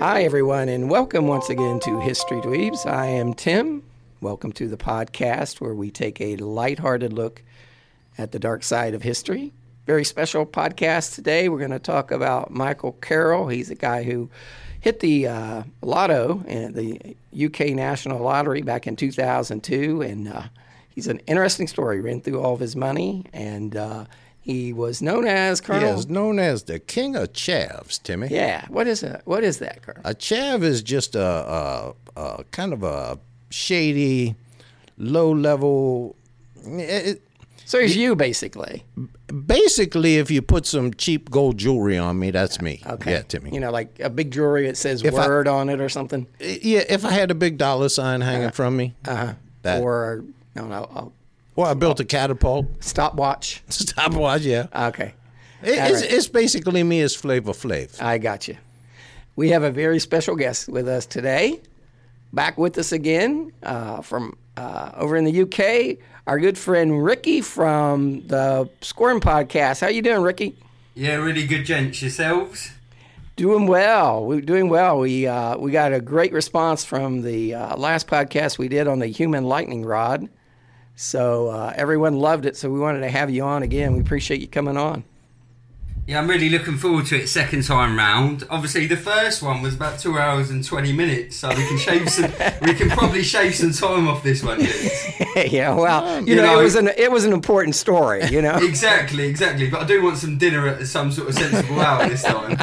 Hi, everyone, and welcome once again to History Dweebs. I am Tim. Welcome to the podcast where we take a lighthearted look at the dark side of history. Very special podcast today. We're going to talk about Michael Carroll. He's a guy who hit the uh, lotto in the UK National Lottery back in 2002, and uh, he's an interesting story. Ran through all of his money, and uh, he was known as Colonel. Yes, known as the King of Chavs, Timmy. Yeah. What is it? What is that, Colonel? A chav is just a, a, a kind of a shady, low level. Eh, it, So he's you, basically. basically, if you put some cheap gold jewelry on me, that's me. Okay. Yeah, Timmy. You know, like a big jewelry that says If I- word on it or something. Eh, yeah, if I had a big dollar sign hanging uh-huh. from me, Uh-huh. That- or, I don't know, or I built a catapult, a stopwatch. stopwatch, yeah. Okay. It- it's, right. it's basically me as Flavor Flav. I got you. We have a very special guest with us today. Back with us again uh, from uh, over in the UK, our good friend Ricky from the Squirm Podcast. How you doing, Ricky? Yeah, really good gents yourselves. Doing well. We're doing well. We uh, we got a great response from the uh, last podcast we did on the human lightning rod. So uh, everyone loved it. So we wanted to have you on again. We appreciate you coming on. Yeah, I'm really looking forward to it second time round. Obviously, the first one was about two hours and twenty minutes, so we can shave some. we can probably shave some time off this one. yeah. Well, you, You know, know- it was an it was an important story. You know. exactly, exactly. But I do want some dinner at some sort of sensible hour this time.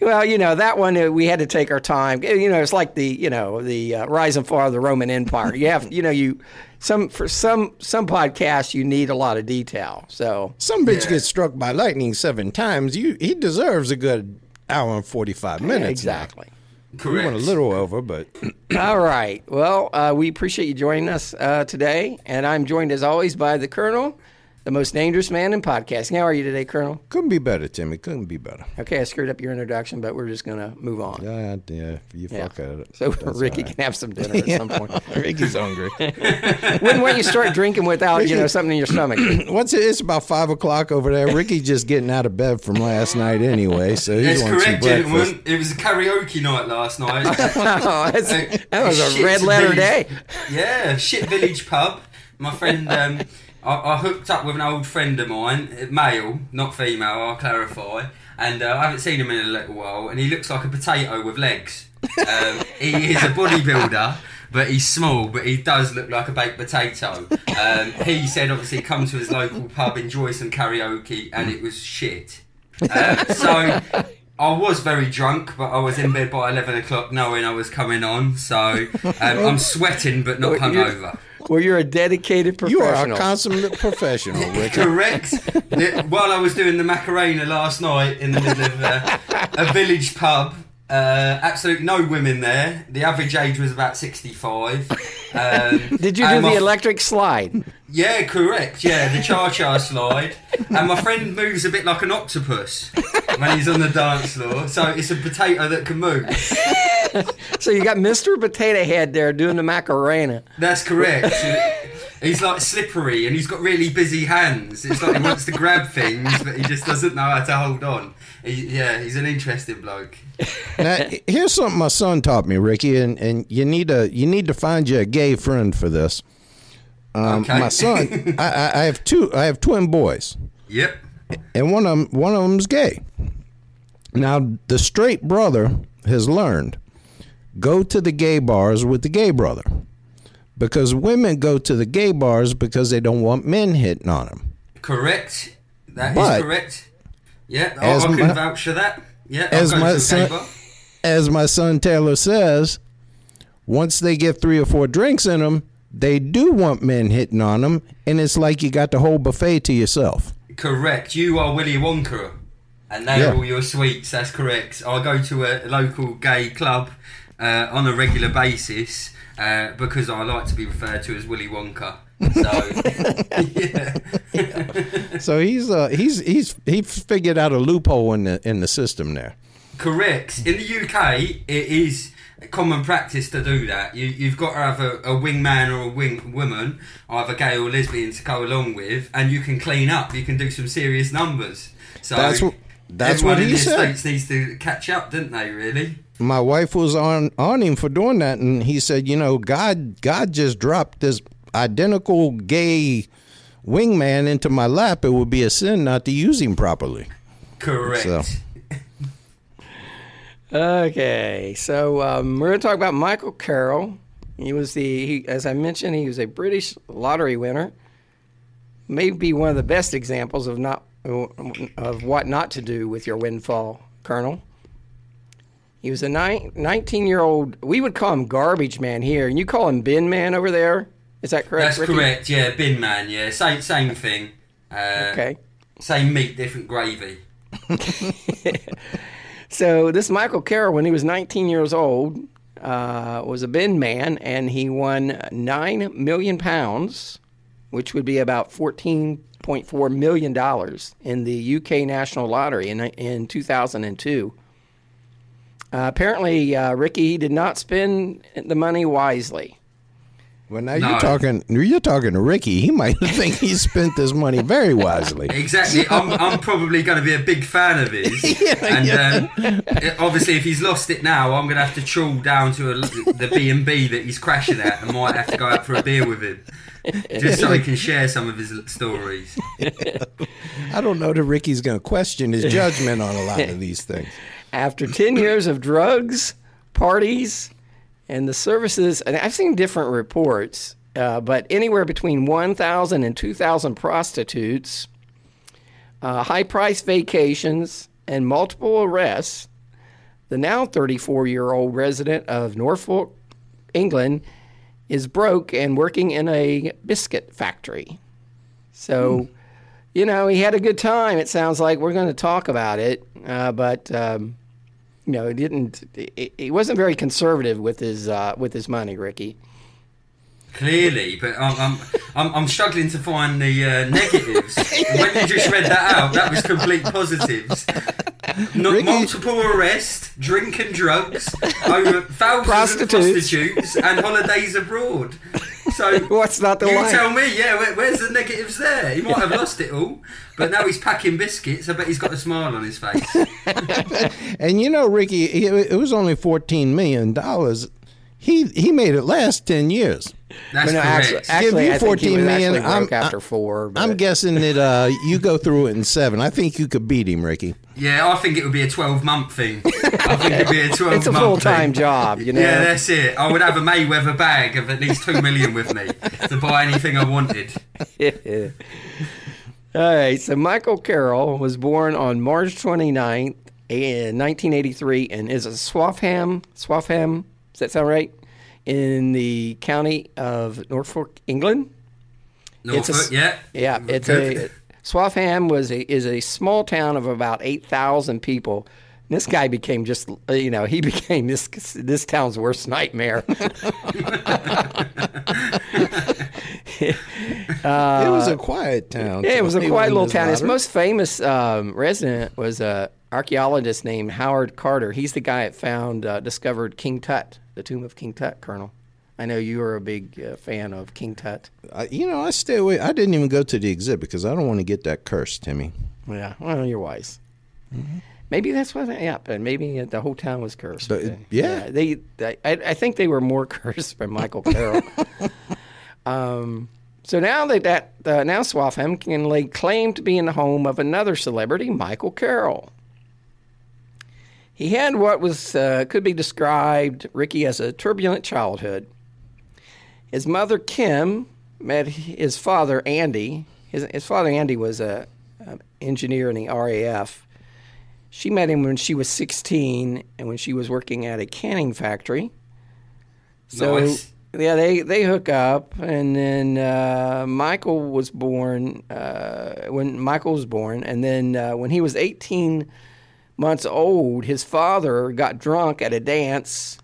Well, you know that one uh, we had to take our time. You know, it's like the you know the uh, rise and fall of the Roman Empire. You have you know you some for some some podcasts you need a lot of detail. So Some bitch Yeah. gets struck by lightning seven times. You he deserves a good hour and forty five minutes. now. exactly. We Correct. went a little over, but All right. Well, uh, we appreciate you joining us uh, today, and I'm joined as always by the Colonel, the most dangerous man in podcasting. How are you today, Colonel? couldn't be better, Timmy. Couldn't be better. Okay, I screwed up your introduction, but we're just gonna move on. Yeah, yeah. You Yeah. fuck at it. So That's Ricky all right. can have some dinner at some point. Ricky's hungry. Wouldn't want you start drinking without you know something in your stomach. Once it, it's about five o'clock over there, Ricky's just getting out of bed from last night anyway, so he's That's wanting some breakfast. gentlemen. It was a karaoke night last night. Oh, that was a Shit red letter village- day. Yeah, shit village pub. My friend, um, I, I hooked up with an old friend of mine, male, not female. I'll clarify. And uh, I haven't seen him in a little while, and he looks like a potato with legs. Um, he is a bodybuilder. But he's small, but he does look like a baked potato. Um, he said, obviously, come to his local pub, enjoy some karaoke, and it was shit. Um, so I was very drunk, but I was in bed by 11 o'clock knowing I was coming on. So um, I'm sweating, but not hungover. Well, you're a dedicated professional. You are a consummate professional, Ricky. Correct. While I was doing the Macarena last night in the middle of uh, a village pub, uh, absolutely no women there. The average age was about 65. Um, Did you do the electric slide? Yeah, correct. Yeah, the cha cha slide. And my friend moves a bit like an octopus when he's on the dance floor. So it's a potato that can move. So you got Mr. Potato Head there doing the Macarena. That's correct. He's like slippery and he's got really busy hands. It's like he wants to grab things, but he just doesn't know how to hold on. He, yeah, he's an interesting bloke. Now, here's something my son taught me, Ricky, and, and you need to you need to find you a gay friend for this. Um, Okay. My son, I, I, I have two. I have twin boys, Yep. and one of them one of them's gay. Now the straight brother has learned go to the gay bars with the gay brother, because women go to the gay bars because they don't want men hitting on them. Correct. That is But- correct. Yeah, I, As I can my- vouch for that. Yeah, as my son-. As my son Taylor says, once they get three or four drinks in them, they do want men hitting on them, and it's like you got the whole buffet to yourself. Correct. You are Willy Wonka, and they're all your sweets. That's correct. I go to a local gay club uh, on a regular basis uh, because I like to be referred to as Willy Wonka. So, yeah. So he's uh, he's he's he figured out a loophole in the in the system there. Correct. In the UK, it is common practice to do that. You, you've got to have a, a wingman or a wing woman, either gay or lesbian, to go along with, and you can clean up. You can do some serious numbers. So That's what- that's everyone what in he the said. States needs to catch up, didn't they? Really? My wife was on on him for doing that, and he said, you know, God God just dropped this identical gay wingman into my lap. It would be a sin not to use him properly. Correct. So- Okay, so um, we're going to talk about Michael Carroll. He was the, he, as I mentioned, he was a British lottery winner. Maybe one of the best examples of not of what not to do with your windfall, Colonel. He was a 19 year old. We would call him garbage man here, and you call him bin man over there. Is that correct? That's Ricky? correct. Yeah, bin man. Yeah, same same thing. Uh, Okay. Same meat, different gravy. So this Michael Carroll, when he was 19 years old, uh, was a bin man, and he won nine million pounds, which would be about 14.4 million dollars in the UK National Lottery in in 2002. Uh, apparently, uh, Ricky did not spend the money wisely. Well, now No. you're talking you're talking to Ricky. He might think he spent this money very wisely. Exactly. I'm, I'm probably going to be a big fan of his. and Um, obviously, if he's lost it now, I'm going to have to trawl down to a, the B and B that he's crashing at, and might have to go out for a beer with him, just so he can share some of his stories. I don't know that Ricky's going to question his judgment on a lot of these things. After 10 years of drugs, parties, and the services, and I've seen different reports, uh, but anywhere between 1,000 and 2,000 prostitutes, uh, high price vacations, and multiple arrests, the now 34 year old resident of Norfolk, England, is broke and working in a biscuit factory. So, you know, he had a good time. It sounds like we're going to talk about it, uh, but um, you know, he didn't. He wasn't very conservative with his uh, with his money, Ricky. Clearly, but I'm, I'm, I'm, I'm struggling to find the uh, negatives. when you just read that out, that was complete positives. Not Ricky- multiple arrests, drink and drugs, over thousands Prostitutes. of prostitutes, and holidays abroad. So What's not the you line? tell me, yeah, where, where's the negatives there? He might have lost it all, but now he's packing biscuits. I bet he's got a smile on his face. And you know, Ricky, it it was only fourteen million dollars. He he made it last ten years. That's But no, actually, correct. actually, you I think he 14 was million, I'm- after four. I'm guessing that uh, you go through it in seven. I think you could beat him, Ricky. yeah, I think it would be a 12 month thing. I think it'd be a 12 It's a month full time job, you know. Yeah, that's it. I would have a Mayweather bag of at least two million with me to buy anything I wanted. All right, so Michael Carroll was born on March 29th, in 1983, and is a Swaffham. Swaffham, does that sound right? In the county of Norfolk, England. It's a Norfolk, yeah. Yeah, it's a Swaffham was a is a small town of about eight thousand people. And This guy became just uh, you know he became this this town's worst nightmare. it was a quiet town. Uh, Yeah, it was a quiet little his town. His lottery. most famous um, resident was a archaeologist named Howard Carter. He's the guy that found uh, discovered King Tut, the tomb of King Tut, Colonel. I know you are a big uh, fan of King Tut. I- you know, I stay away. I didn't even go to the exhibit because I don't want to get that curse, Timmy. Yeah, well, you're wise. Maybe that's what. Yeah, but maybe the whole town was cursed. But, Uh, yeah. they. they I, I think they were more cursed by Michael Carroll. um, so now that that uh, now Swaffham can lay claim to being the home of another celebrity, Michael Carroll. He had what was uh, could be described, Ricky, as a turbulent childhood. His mother Kim met his father Andy, his, his father Andy was a, a engineer in the RAF. She met him when she was 16 and when she was working at a canning factory. So Nice. yeah, they they hook up, and then uh, Michael was born uh, when Michael was born, and then uh, when he was 18 months old, his father got drunk at a dance.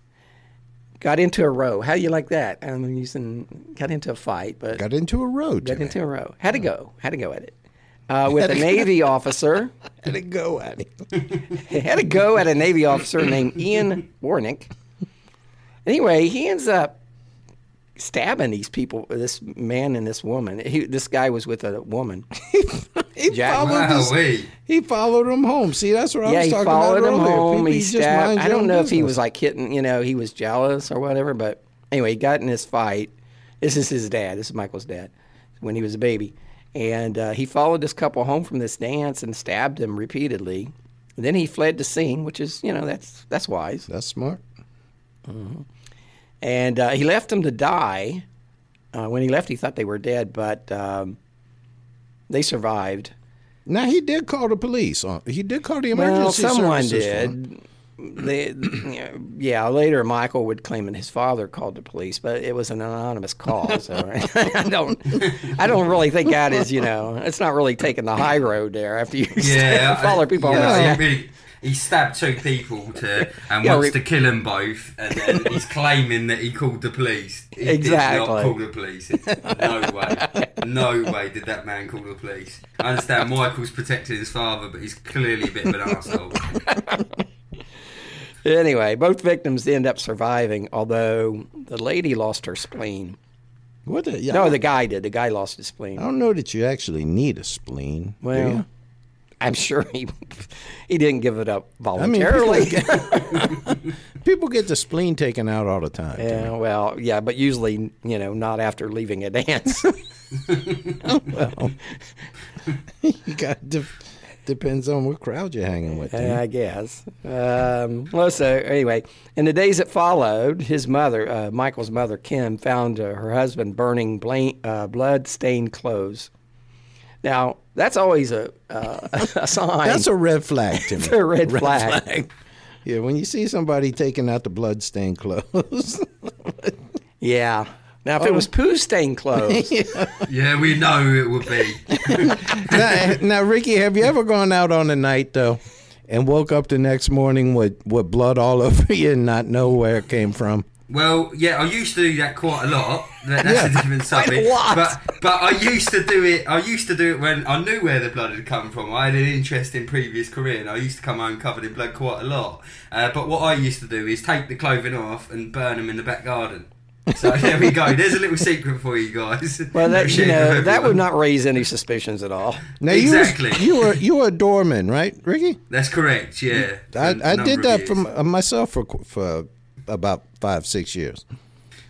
Got into a row. How do you like that? I'm using got into a fight, but Got into a row. got into a row. Had to go. Had to go at it. Uh, with a Navy officer. Had to go at it. Had to go at a Navy officer named Ian Warnick. Anyway, he ends up stabbing these people, this man and this woman. He, this guy was with a woman. He Jack- followed, Wowee. he followed him home. See, that's what I'm talking about. yeah, was he talking followed about him earlier. home. People, He stabbed. I don't know if he was like hitting, you know, he was jealous or whatever. But anyway, he got in this fight. This is his dad. This is Michael's dad when he was a baby, and uh, he followed this couple home from this dance and stabbed them repeatedly. And then he fled the scene, which is, you know, that's that's wise. That's smart. and uh, he left them to die. Uh, when he left, he thought they were dead, but um, they survived. Now he did call the police. Uh, he did call the Well, emergency someone services for did. They, yeah, later Michael would claim that his father called the police, but it was an anonymous call. So I don't, I don't really think that is, you know, it's not really taking the high road there after you Yeah, I- follow people. Yeah, around. He, stabbed two people to and Yeah, wants we- to kill them both, and then he's claiming that he called the police. He did Exactly. not call the police. No way, no way did that man call the police. I understand Michael's protecting his father, but he's clearly a bit of an asshole. Anyway, both victims end up surviving, although the lady lost her spleen. What the? Yeah, No, the guy did. The guy lost his spleen. I don't know that you actually need a spleen. do Well, you? I'm sure he he didn't give it up I mean, voluntarily. people get, people get the spleen taken out all the time. yeah, well, yeah, but usually, you know, not after leaving a dance. well, you got de- depends on what crowd you're hanging with. Yeah. I guess. Um, well, so anyway, in the days that followed, his mother, uh, Michael's mother, Kim, found uh, her husband burning uh, blood-stained clothes. Now, that's always a uh, a sign. That's a red flag to me. a red flag. Yeah, when you see somebody taking out the blood-stained clothes. yeah. Now, Oh. if it was poo-stained clothes, Yeah, we know it would be. now, now, Ricky, have you ever gone out on a night though, and woke up the next morning with with blood all over you and not know where it came from? Well, yeah, I used to do that quite a lot. That, that's a different subject. lot. But but I used to do it. I used to do it when I knew where the blood had come from. I had an interest in previous career, and I used to come home covered in blood quite a lot. Uh, but what I used to do is take the clothing off and burn them in the back garden. So there we go. There's a little secret for you guys. well, that, you know, that would not raise any suspicions at all. Now, Exactly. You were, you were you were a doorman, right, Ricky? That's correct. Yeah. I, I, a I number did that years. for uh, myself for for about five six years.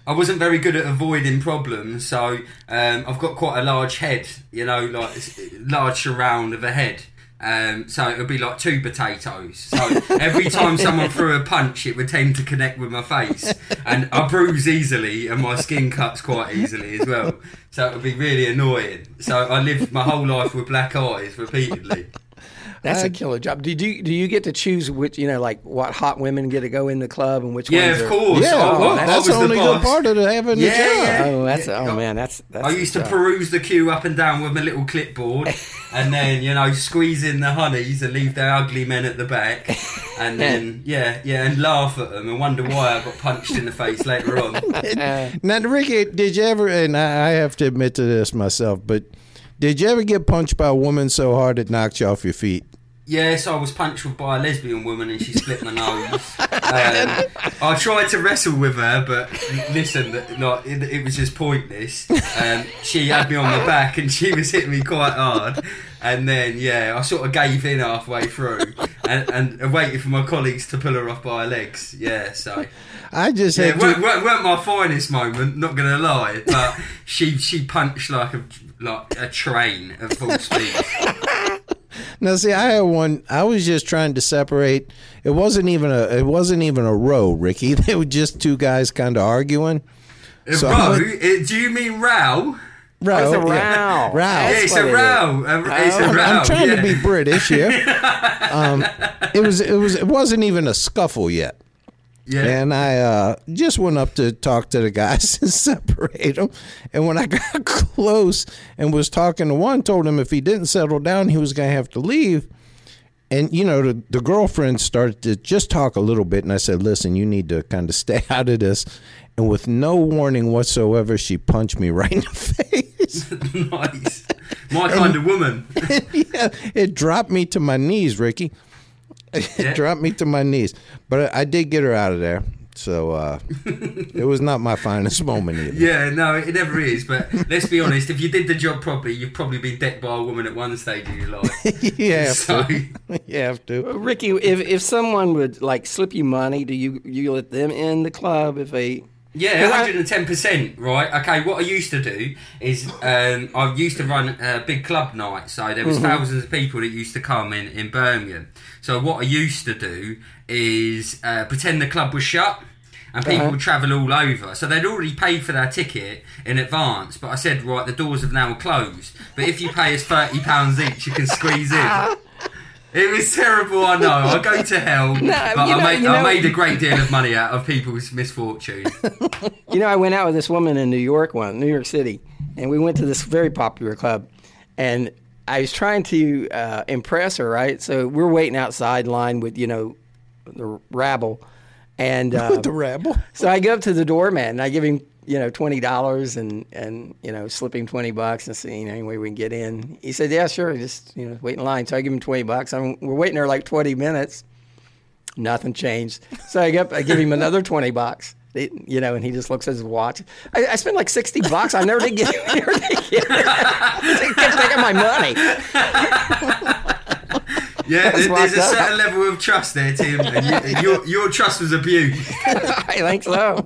I wasn't very good at avoiding problems, so um, I've got quite a large head, you know, like large surround of a head. Um, so it would be like two potatoes. So every time someone threw a punch, it would tend to connect with my face, and I bruise easily, and my skin cuts quite easily as well. So it would be really annoying. So I lived my whole life with black eyes repeatedly. That's a killer job. Did you do you get to choose which you know like what hot women get to go in the club and which Yeah, ones of are- course. Yeah, I, well, I- I that's the only good part of having Yeah, the job. yeah. Oh, that's Yeah. oh man, that's that's. I used to stuff. peruse the queue up and down with my little clipboard, and then you know squeeze in the honeys and leave their ugly men at the back, and then yeah, yeah, and laugh at them and wonder why I got punched in the face later on. Now, Ricky, did you ever? And I, I have to admit to this myself, but did you ever get punched by a woman so hard it knocked you off your feet? Yes, I was punched by a lesbian woman and she split my nose. Um, I tried to wrestle with her, but listen, like, it, it was just pointless. Um, she had me on the back and she was hitting me quite hard. And then, yeah, I sort of gave in halfway through and, and waited for my colleagues to pull her off by her legs. Yeah, so. I just Yeah, had it weren't, to, weren't, weren't my finest moment, not gonna lie, but she she punched like a like a train at full speed. now. See, I had one. I was just trying to separate. It wasn't even a. It wasn't even a row, Ricky. They were just two guys kind of arguing. So Row? went- eh, do you mean row? row. it's a yeah. row. Row. Yeah, That's it's what a it row. A- It's a I'm. I'm trying yeah. to be British here. um, it was it was it wasn't even a scuffle yet. Yeah. And I uh, just went up to talk to the guys and separate them. And when I got close and was talking to one, told him if he didn't settle down, he was going to have to leave. And, you know, the, the girlfriend started to just talk a little bit. And I said, listen, you need to kind of stay out of this. And with no warning whatsoever, she punched me right in the face. nice. My kind of woman. yeah, it dropped me to my knees, Ricky. Yeah. It dropped me to my knees. But I, I did get her out of there. So uh, it was not my finest moment either. Yeah, no, it never is. But let's be honest, if you did the job properly, you've probably been decked by a woman at one stage of your life. you have So- to. You have to. Ricky, if if someone would like slip you money, do you you let them in the club if they? Yeah, 'Cause I- hundred and ten percent. Right. Okay. What I used to do is um, I used to run a big club night, so there was Mm-hmm. thousands of people that used to come in in Birmingham. So what I used to do is uh, pretend the club was shut. And people Uh-huh. would travel all over, so they'd already paid for their ticket in advance. But I said, right, the doors have now closed. But if you pay us thirty pounds each, you can squeeze in. It was terrible, I know. I go to hell, but you I, made, you I made a great deal of money out of people's misfortune. You know, I went out with this woman in New York one, New York City, and we went to this very popular club, and I was trying to uh, impress her, right? So we're waiting outside in line with you know the rabble, and uh, the rabble. So I go up to the doorman and I give him, you know, twenty dollars and and you know slip him twenty bucks and seeing you know any way we can get in. He said, "Yeah, sure, just you know wait in line." So I give him twenty bucks. I'm, we're waiting there like twenty minutes. Nothing changed. So I up, I give him another twenty bucks. It- you know, and he just looks at his watch. I, I spent like sixty bucks. I never did get. Never did get he kept taking my money. Yeah, That's there- there's a up. certain level of trust there, Tim, and you, your, your trust was abused. I think so.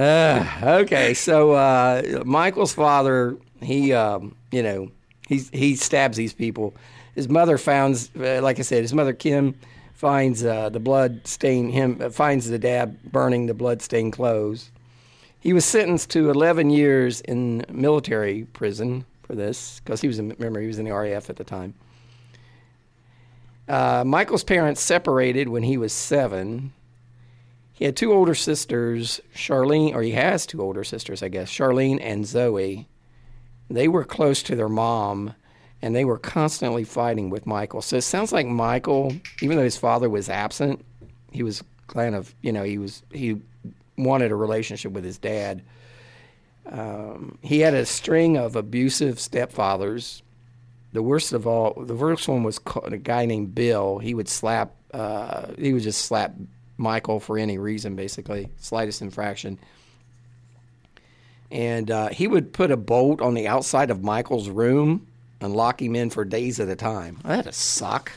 Uh, okay, so uh, Michael's father, he, um, you know, he he stabs these people. His mother finds, uh, like I said, his mother Kim finds uh, the blood stain him uh, finds the dad burning the blood stained clothes. He was sentenced to 11 years in military prison for this because he was, in, remember, he was in the RAF at the time. Uh, Michael's parents separated when he was seven. He had two older sisters, Charlene, or he has two older sisters, I guess, Charlene and Zoe. They were close to their mom, and they were constantly fighting with Michael. So it sounds like Michael, even though his father was absent, he was kind of, you know, he was he wanted a relationship with his dad. Um, he had a string of abusive stepfathers. The worst of all, the worst one was a guy named Bill. He would slap, uh, he would just slap Michael for any reason, basically, slightest infraction. And uh, he would put a bolt on the outside of Michael's room and lock him in for days at a time. That'd suck.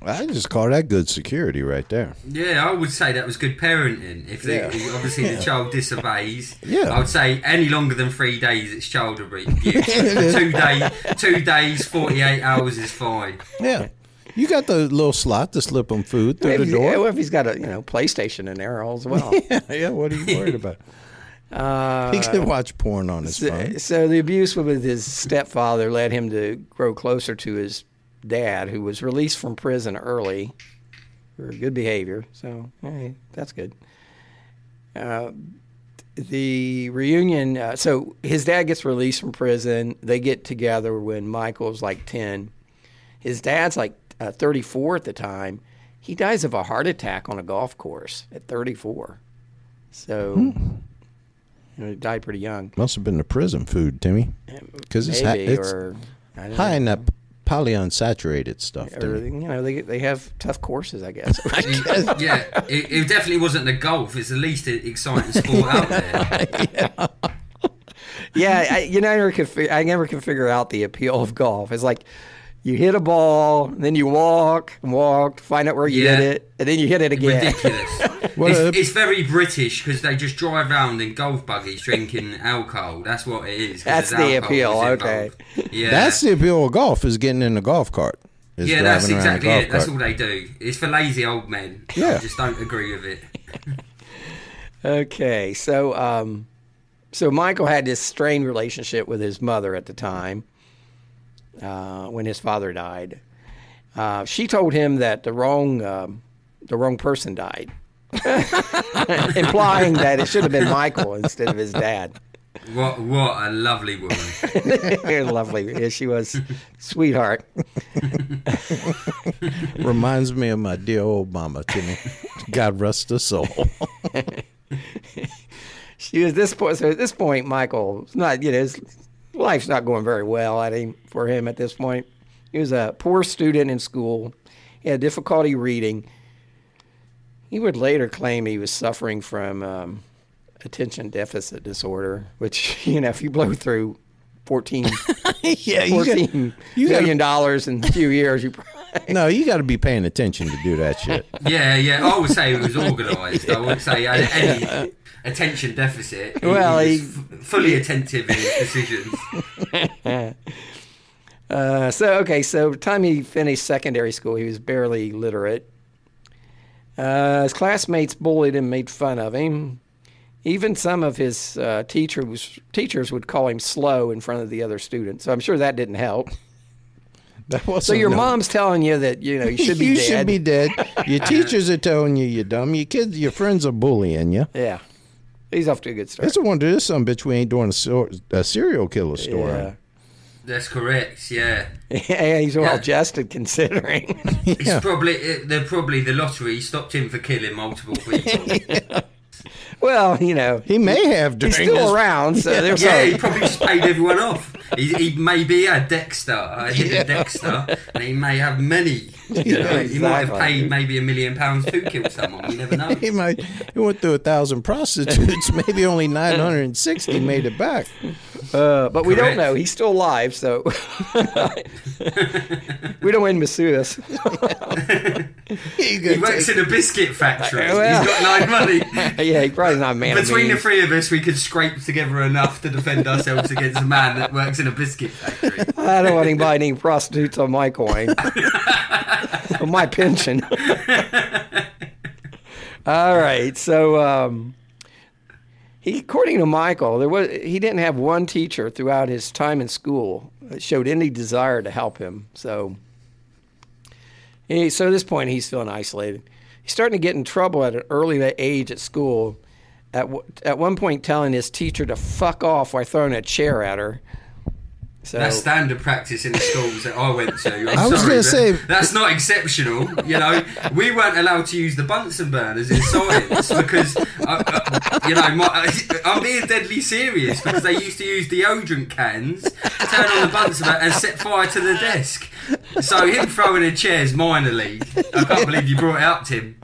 I just call that good security right there. Yeah, I would say that was good parenting. If, they, Yeah. if obviously the child disobeys, Yeah. I would say any longer than three days, it's child abuse. two day, two days, forty eight hours is fine. Yeah. You got the little slot to slip him food through If the door. well, if he's got a you know PlayStation in there as well. Yeah, yeah. What are you worried about? Uh, he can watch porn on his phone. So, so the abuse with his stepfather led him to grow closer to his dad, who was released from prison early for good behavior. So hey, that's good. Uh, the reunion. Uh, so his dad gets released from prison. They get together when Michael's like ten. His dad's like uh, 34 at the time. He dies of a heart attack on a golf course at 34. So. You know, he died pretty young. Must have been the prison food, Timmy, because it's, ha- Maybe, it's or high know. in that polyunsaturated stuff. or you know they they have tough courses, I guess. yeah, it, it definitely wasn't the golf. It's the least exciting sport out there. yeah, I, you know, I never could fi- I never can figure out the appeal of golf. It's like you hit a ball, then you walk and walk, find out where you Yeah. hit it, and then you hit it again. Ridiculous. It's, it's very British because they just drive around in golf buggies drinking alcohol. That's what it is. That's the appeal, involved. Yeah, That's the appeal of golf is getting in the golf cart. is yeah, that's driving around a exactly golf it. That's all they do. It's for lazy old men. Yeah. I just don't agree with it. Okay, so um, so Michael had this strained relationship with his mother at the time uh, when his father died. Uh, she told him that the wrong um, the wrong person died, implying that it should have been Michael instead of his dad. What what a lovely woman. Lovely, yeah, she was sweetheart. Reminds me of my dear old mama, Timmy. God rest her soul. She was this point. So at this point, Michael's not you know his life's not going very well at him for him at this point. He was a poor student in school. He had difficulty reading. He would later claim he was suffering from um, attention deficit disorder, which you know if you blow through fourteen yeah, you got, fourteen you gotta- million dollars in a few years, you probably no, you got to be paying attention to do that shit. Yeah, yeah. I would say it was organised. I wouldn't say he any attention deficit. Well, he he- was f- fully attentive in his decisions. Uh, so okay, so time he finished secondary school, he was barely literate. Uh, his classmates bullied him, made fun of him. Even some of his uh, teachers teachers would call him slow in front of the other students. So I'm sure that didn't help. That wasn't So your no- mom's telling you that you know you should be you dead. should be dead. Your teachers are telling you you're dumb. Your kids, your friends are bullying you. Yeah, he's off to a good start. It's a wonder this some bitch we ain't doing a, so- a serial killer story. Yeah. That's correct. Yeah. yeah, he's well Yeah. adjusted considering. It's probably it, they're probably the lottery stopped him for killing multiple people. well, you know, He may have during he's still his- around, so there's yeah, he probably just paid everyone off. He, he maybe had Dexter, a hidden Dexter, and he may have many. You know, he might have paid maybe a million pounds to kill someone. You never know. He might. He went through a thousand prostitutes. Maybe only nine hundred and sixty made it back. Uh, but we don't know. He's still alive, so we don't win Masudas. He, He works in a biscuit factory. Well. He's got no money. yeah, he's probably not a man. of Between the three of us, we could scrape together enough to defend ourselves against a man that works in a biscuit factory. I don't want anybody any prostitutes on my coin, my pension. All right, so um, he, according to Michael, there was he didn't have one teacher throughout his time in school that showed any desire to help him. So, he, so at this point, he's feeling isolated. He's starting to get in trouble at an early age at school. At at one point, telling his teacher to fuck off while throwing a chair at her. So That's standard practice in the schools that I went to. I'm I was gonna say- that's not exceptional. You know, we weren't allowed to use the Bunsen burners in science because, uh, uh, you know, my, I'm being deadly serious because they used to use deodorant cans, turn on the Bunsen burner, and set fire to the desk. So him throwing a chair is minor league. I can't believe you brought it up, Tim.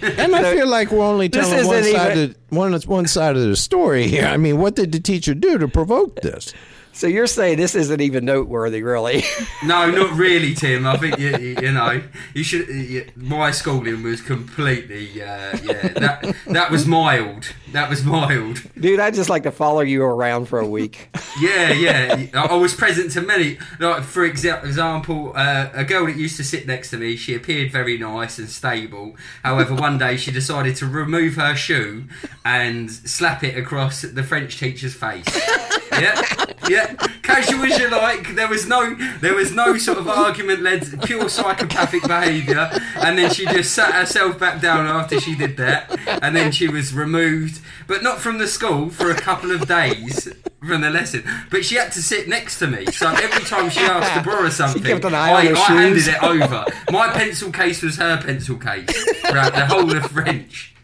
And I feel like we're only This telling one side even- of one one side of the story here. I mean, what did the teacher do to provoke this? So you're saying this isn't even noteworthy, really? No, not really, Tim. I think you, you, you know you should. You, my schooling was completely. Uh, yeah, that that was mild. That was mild. Dude, I'd just like to follow you around for a week. Yeah, yeah. I I was present to many. Like for example, uh, a girl that used to sit next to me. She appeared very nice and stable. However, one day she decided to remove her shoe and slap it across the French teacher's face. Yeah, yeah. Casual as you like. There was no, there was no sort of argument led, pure psychopathic behaviour. And then she just sat herself back down after she did that, and then she was removed, but not from the school for a couple of days from the lesson. But she had to sit next to me, so every time she asked to borrow something, kept an eye I, I handed it over. My pencil case was her pencil case throughout the whole of French.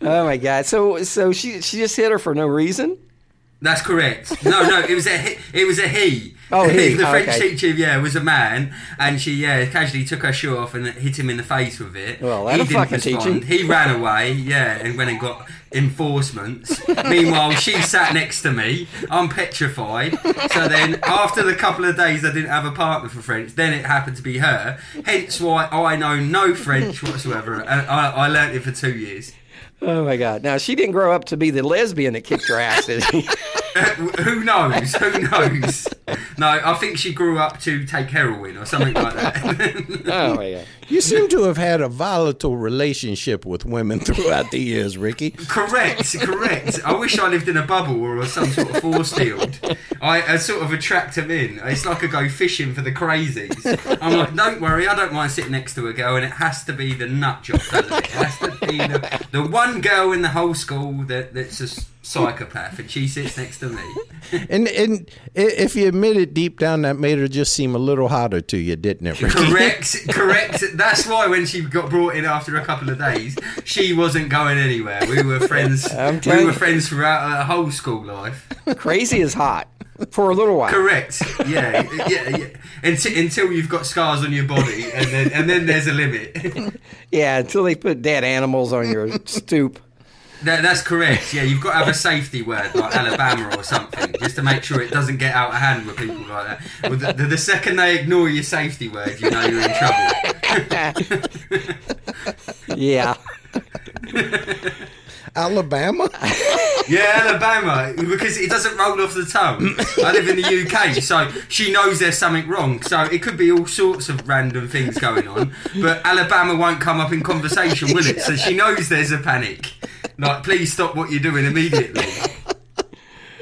Oh my god! So so she she just hit her for no reason. That's correct. No, no, it was a he, it was a he. Oh, he. the Oh, French okay. teacher, yeah, was a man, and she, yeah, casually took her shoe off and hit him in the face with it. Well, he didn't fucking respond. He ran away, yeah, and went and got enforcements. Meanwhile, she sat next to me. I'm petrified. So then, after the couple of days, I didn't have a partner for French. Then it happened to be her. Hence why I know no French whatsoever, and I, I learnt it for two years. Oh my god! Now she didn't grow up to be the lesbian that kicked her ass, did she? who knows? Who knows? No, I think she grew up to take heroin or something like that. Oh my god. You seem to have had a volatile relationship with women throughout the years, Ricky. correct, correct. I wish I lived in a bubble or some sort of force field. I, I sort of attract them in. It's like I go fishing for the crazies. I'm like, don't worry, I don't mind sitting next to a girl, and it has to be the nut job, doesn't it? It has to be the, the one girl in the whole school that, that's a psychopath, and she sits next to me. And and if you admit it deep down, that made her just seem a little hotter to you, didn't it, Ricky? Correct, correct. That's why when she got brought in after a couple of days, she wasn't going anywhere. We were friends. We were friends throughout her whole school life. Crazy is hot for a little while. Correct. Yeah, yeah, yeah. Until, until you've got scars on your body, and then and then there's a limit. Yeah, until they put dead animals on your stoop. that, that's correct. Yeah, you've got to have a safety word like Alabama or something, just to make sure it doesn't get out of hand with people like that. Well, the, the, the second they ignore your safety word, you know you're in trouble. Yeah. Alabama? Yeah, Alabama, because it doesn't roll off the tongue. I live in the UK, so she knows there's something wrong. So it could be all sorts of random things going on, but Alabama won't come up in conversation, will it? So she knows there's a panic. Like, please stop what you're doing immediately.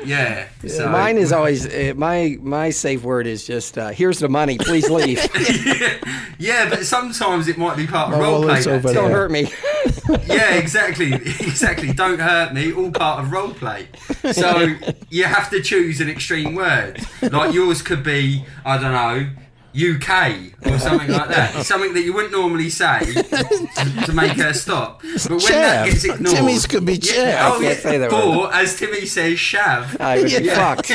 Yeah. So Mine is always uh, my my safe word is just uh, here's the money, please leave. Yeah, but sometimes it might be part of Oh, role play. it's that over too. Don't there. hurt me. Yeah, exactly, exactly. Don't hurt me. All part of role play. So you have to choose an extreme word. Like yours could be, I don't know, UK or something like that. It's Something that you wouldn't normally say to, to make her stop. But when that Chav. gets ignored, Timmy's could be chav. Yeah, oh yeah. say that or as Timmy says, shav. I would be fucked.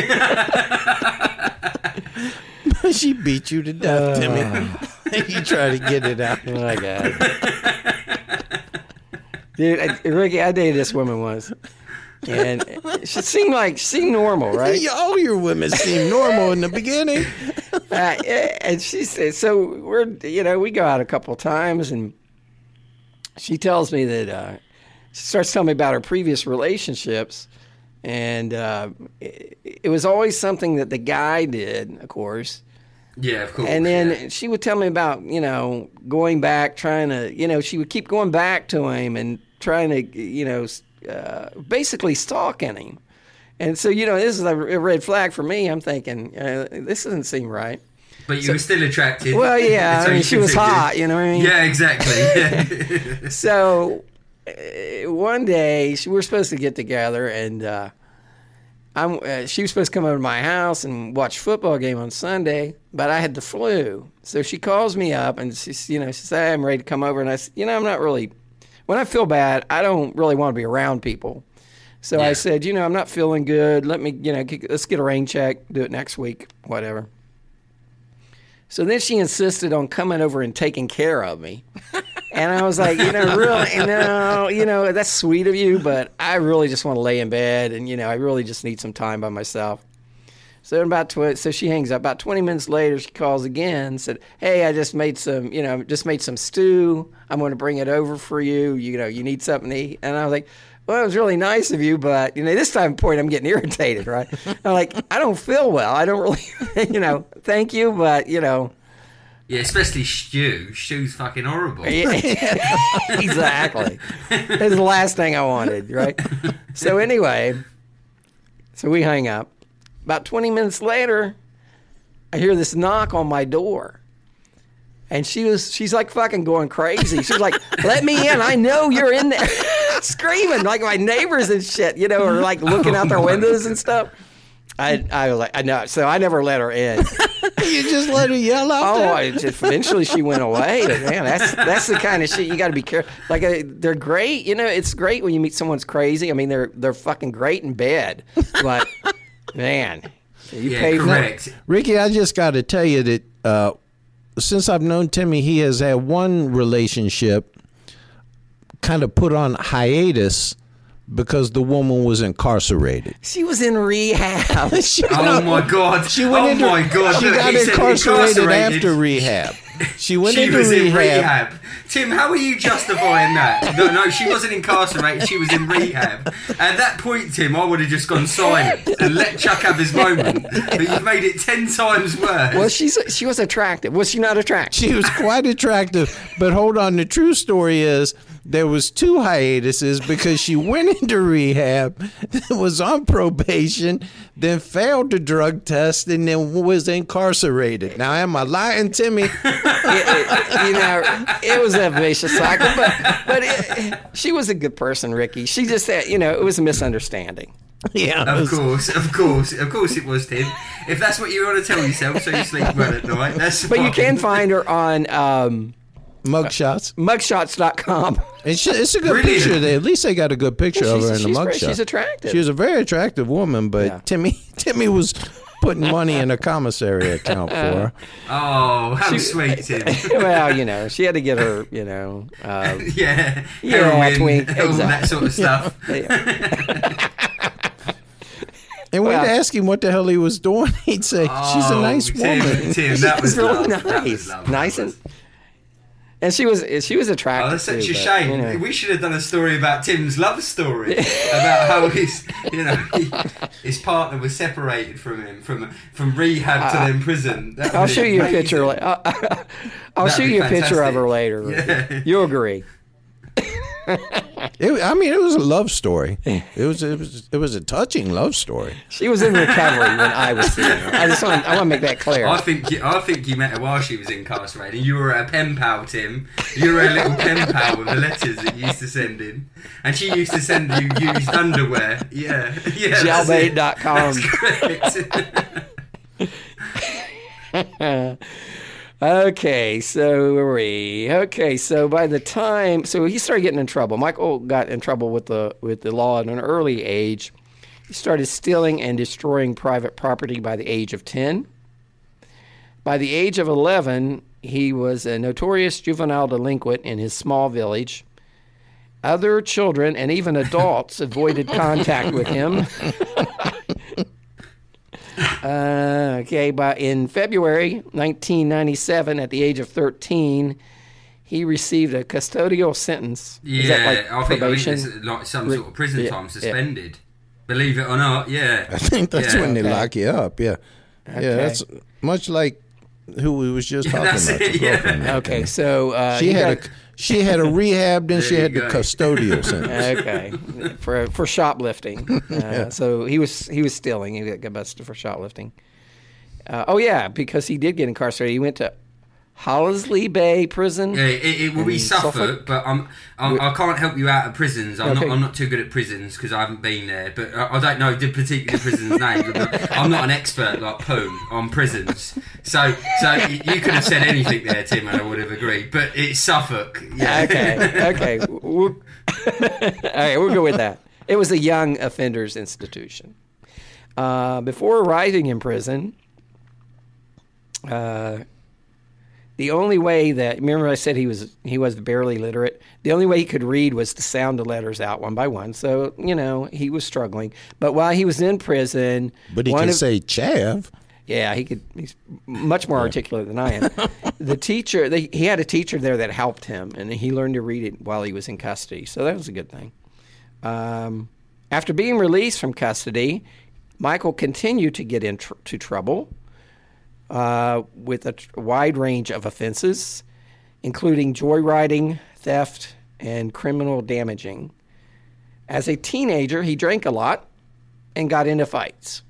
she beat you to death, uh, Timmy. you try to get it out. Oh my god. Dude, I, Ricky, I dated this woman once. And she seemed like, she normal, right? All your women seem normal in the beginning. Uh, and she said, so we're, you know, we go out a couple times and she tells me that, uh, she starts telling me about her previous relationships. And uh, it, it was always something that the guy did, of course. Yeah, of course. And then yeah. she would tell me about, you know, going back, trying to, you know, she would keep going back to him and trying to, you know, s- uh, basically stalking him. And so, you know, this is a, red flag for me. I'm thinking, uh, this doesn't seem right. But you were still attracted. Well, yeah, So I mean, she was hot, you know what I mean? Yeah, exactly. Yeah. So uh, one day we were supposed to get together, and uh, I'm, uh, she was supposed to come over to my house and watch football game on Sunday, but I had the flu. So she calls me up and she's, you know, she said, "I'm ready to come over," and I said, "You know, I'm not really. When I feel bad, I don't really want to be around people." So I said, "You know, I'm not feeling good. Let me, you know, let's get a rain check. Do it next week, whatever." So then she insisted on coming over and taking care of me. And I was like, you know, really, no, you know, that's sweet of you, but I really just want to lay in bed and, you know, I really just need some time by myself. So about tw- so she hangs up. About 20 minutes later, she calls again. Said, "Hey, I just made some, you know, just made some stew. I'm going to bring it over for you. You know, you need something to eat." And I was like, "Well, it was really nice of you, but you know, this time point, I'm getting irritated, right? I'm like, I don't feel well. I don't really, you know, thank you, but you know, yeah, especially stew. Stew's fucking horrible. yeah, exactly. That's the last thing I wanted, right? So anyway, so we hang up. About 20 minutes later, I hear this knock on my door. And she was she's like fucking going crazy. She's like, "Let me in. I know you're in there." Screaming like my neighbors and shit, you know, are like looking out their windows and stuff. I I was like I know, so I never let her in. You just let her yell out Oh, there? I just, eventually she went away. Man, that's that's the kind of shit you got to be careful. Like uh, they're great, you know. It's great when you meet someone's crazy. I mean, they're they're fucking great in bed, but man, you Yeah, pay for it. correct. Ricky, I just got to tell you that uh, since I've known Timmy, he has had one relationship kind of put on hiatus because the woman was incarcerated. She was in rehab. She- Oh my god! She went oh into, my god! She look, got incarcerated, incarcerated. after rehab. She went She into was rehab. in rehab. Tim, how are you justifying that? No, no, she wasn't incarcerated. She was in rehab. At that point, Tim, I would have just gone silent and let Chuck have his moment. But you've made it ten times worse. well, she's she was attractive. Was she not attractive? She was quite attractive, but hold on. The true story is there was two hiatuses because she went into rehab, was on probation, then failed the drug test, and then was incarcerated. Now, am I lying, Timmy? It- it- you know, it was a vicious cycle, but but it, she was a good person, Ricky. She just said, you know, it was a misunderstanding. yeah. Of was- course, of course, of course it was, Tim. If that's what you want to tell yourself, so you sleep well at night, that's But you can find her on um, mugshots. mugshots.com. And she, it's a good Brilliant. picture. There. At least they got a good picture Yeah, of her in the mugshot. she's attractive. She was a very attractive woman, but Yeah. Timmy Timmy was putting money in a commissary account for her. Oh, how sweet, Tim. well, you know, she had to get her, you know, uh, yeah, Yeah, heroin, twink, all that sort of stuff. And we'd Well- ask him what the hell he was doing. He'd say, "She's a Oh, nice Tim, woman." Tim, that was She's really love. That was nice, love. nice That and was- and she was she was Oh, attractive. that's such too, a but, shame. you know. We should have done a story about Tim's love story about how his, you know, he, his partner was separated from him from from rehab to uh, then prison. I'll show you a picture. Uh, I'll, I'll show you a picture of her later. Yeah. You'll agree. It, I mean, it was a love story. It was it was it was a touching love story. She was in recovery when I was seeing her. I just want I want to make that clear. I think you, I think you met her while she was incarcerated. You were a pen pal, Tim. You were a little pen pal with the letters that you used to send in, and she used to send you used underwear. Yeah, yeah. that's it. Jailbait.com. That's correct. Okay, so we? Okay, so by the time so he started getting in trouble. Michael got in trouble with the with the law at an early age. He started stealing and destroying private property by the age of 10. By the age of 11, he was a notorious juvenile delinquent in his small village. Other children and even adults avoided contact with him. Uh, okay, but in February 1997, at the age of 13, he received a custodial sentence. Yeah, Is that like I think I think probation? it's like some sort of prison yeah, time yeah. suspended. Believe it or not, yeah. I think that's Yeah. when they Okay. lock you up. Yeah, yeah. That's much like who we was just talking That's about. it, yeah. okay, so uh, She had got- a she had a rehab, then she had you the go. custodial sentence. okay for for shoplifting. Uh, So he was he was stealing. He got busted for shoplifting. Uh, oh yeah, because he did get incarcerated. He went to Hollesley Bay Prison. Yeah, it, it will be Suffolk, Suffolk? but I'm, I'm I can't help you out of prisons. I'm Okay. not I'm not too good at prisons because I haven't been there. But I, I don't know the particular prison's name. I'm not an expert like Pooh on prisons. So so you, you could have said anything there, Tim, and I would have agreed. But it's Suffolk. Yeah. Okay, okay. We'll, all right, we'll go with that. It was a young offenders institution. Uh, before arriving in prison, uh, the only way that remember I said he was he was barely literate. The only way he could read was to sound the letters out one by one. So you know he was struggling. But while he was in prison, But he of- say chav. yeah, he could. He's much more articulate than I am. the teacher, they, he had a teacher there that helped him, and he learned to read it while he was in custody. So that was a good thing. Um, after being released from custody, Michael continued to get into tr- trouble uh, with a tr- wide range of offenses, including joyriding, theft, and criminal damaging. As a teenager, he drank a lot and got into fights.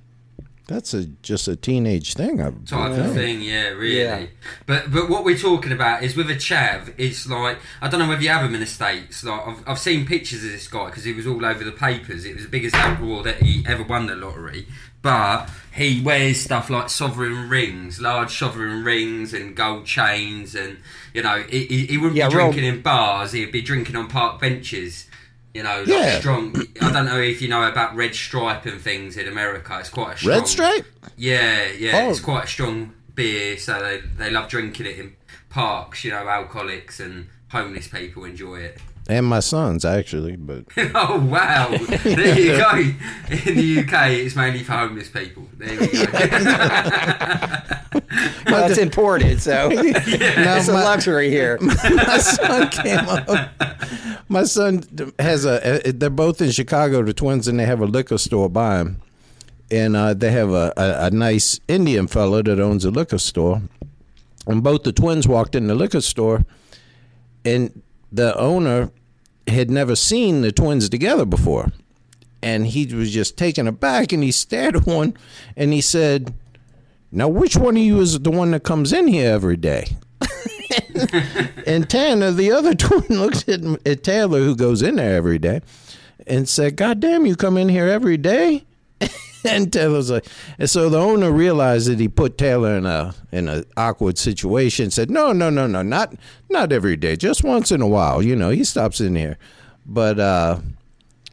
That's a just a teenage thing. I type of thing, yeah, really. Yeah. But but what we're talking about is with a chav. It's like I don't know whether you have him in the states. Like I've, I've seen pictures of this guy because he was all over the papers. It was the biggest outlaw that he ever won the lottery. But he wears stuff like sovereign rings, large sovereign rings, and gold chains, and you know he, he, he wouldn't Yeah, be drinking in bars. He'd be drinking on park benches. You know, like Yeah. strong. I don't know if you know about red stripe and things in America. It's quite a strong. Red Stripe. Yeah, yeah, Oh. it's quite a strong beer, so they they love drinking it in parks. You know, alcoholics and homeless people enjoy it. And my sons actually. But oh wow! There you go. In the UK, it's mainly for homeless people. There we go. Well, it's imported, so it's a luxury here. my son came up. My son has a. They're both in Chicago, the twins, and they have a liquor store by them, And uh, they have a, a, a nice Indian fellow that owns a liquor store. And both the twins walked in the liquor store, and the owner had never seen the twins together before. And he was just taken aback, and he stared at one, and he said, "Now, which one of you is the one that comes in here every day?" And Tanner, the other twin, looked at, at Taylor, who goes in there every day, and said, God damn, you come in here every day? And Taylor's like, and so the owner realized that he put Taylor in a in an awkward situation. Said, no, no, no, no, not not every day, just once in a while. You know, he stops in here, but uh,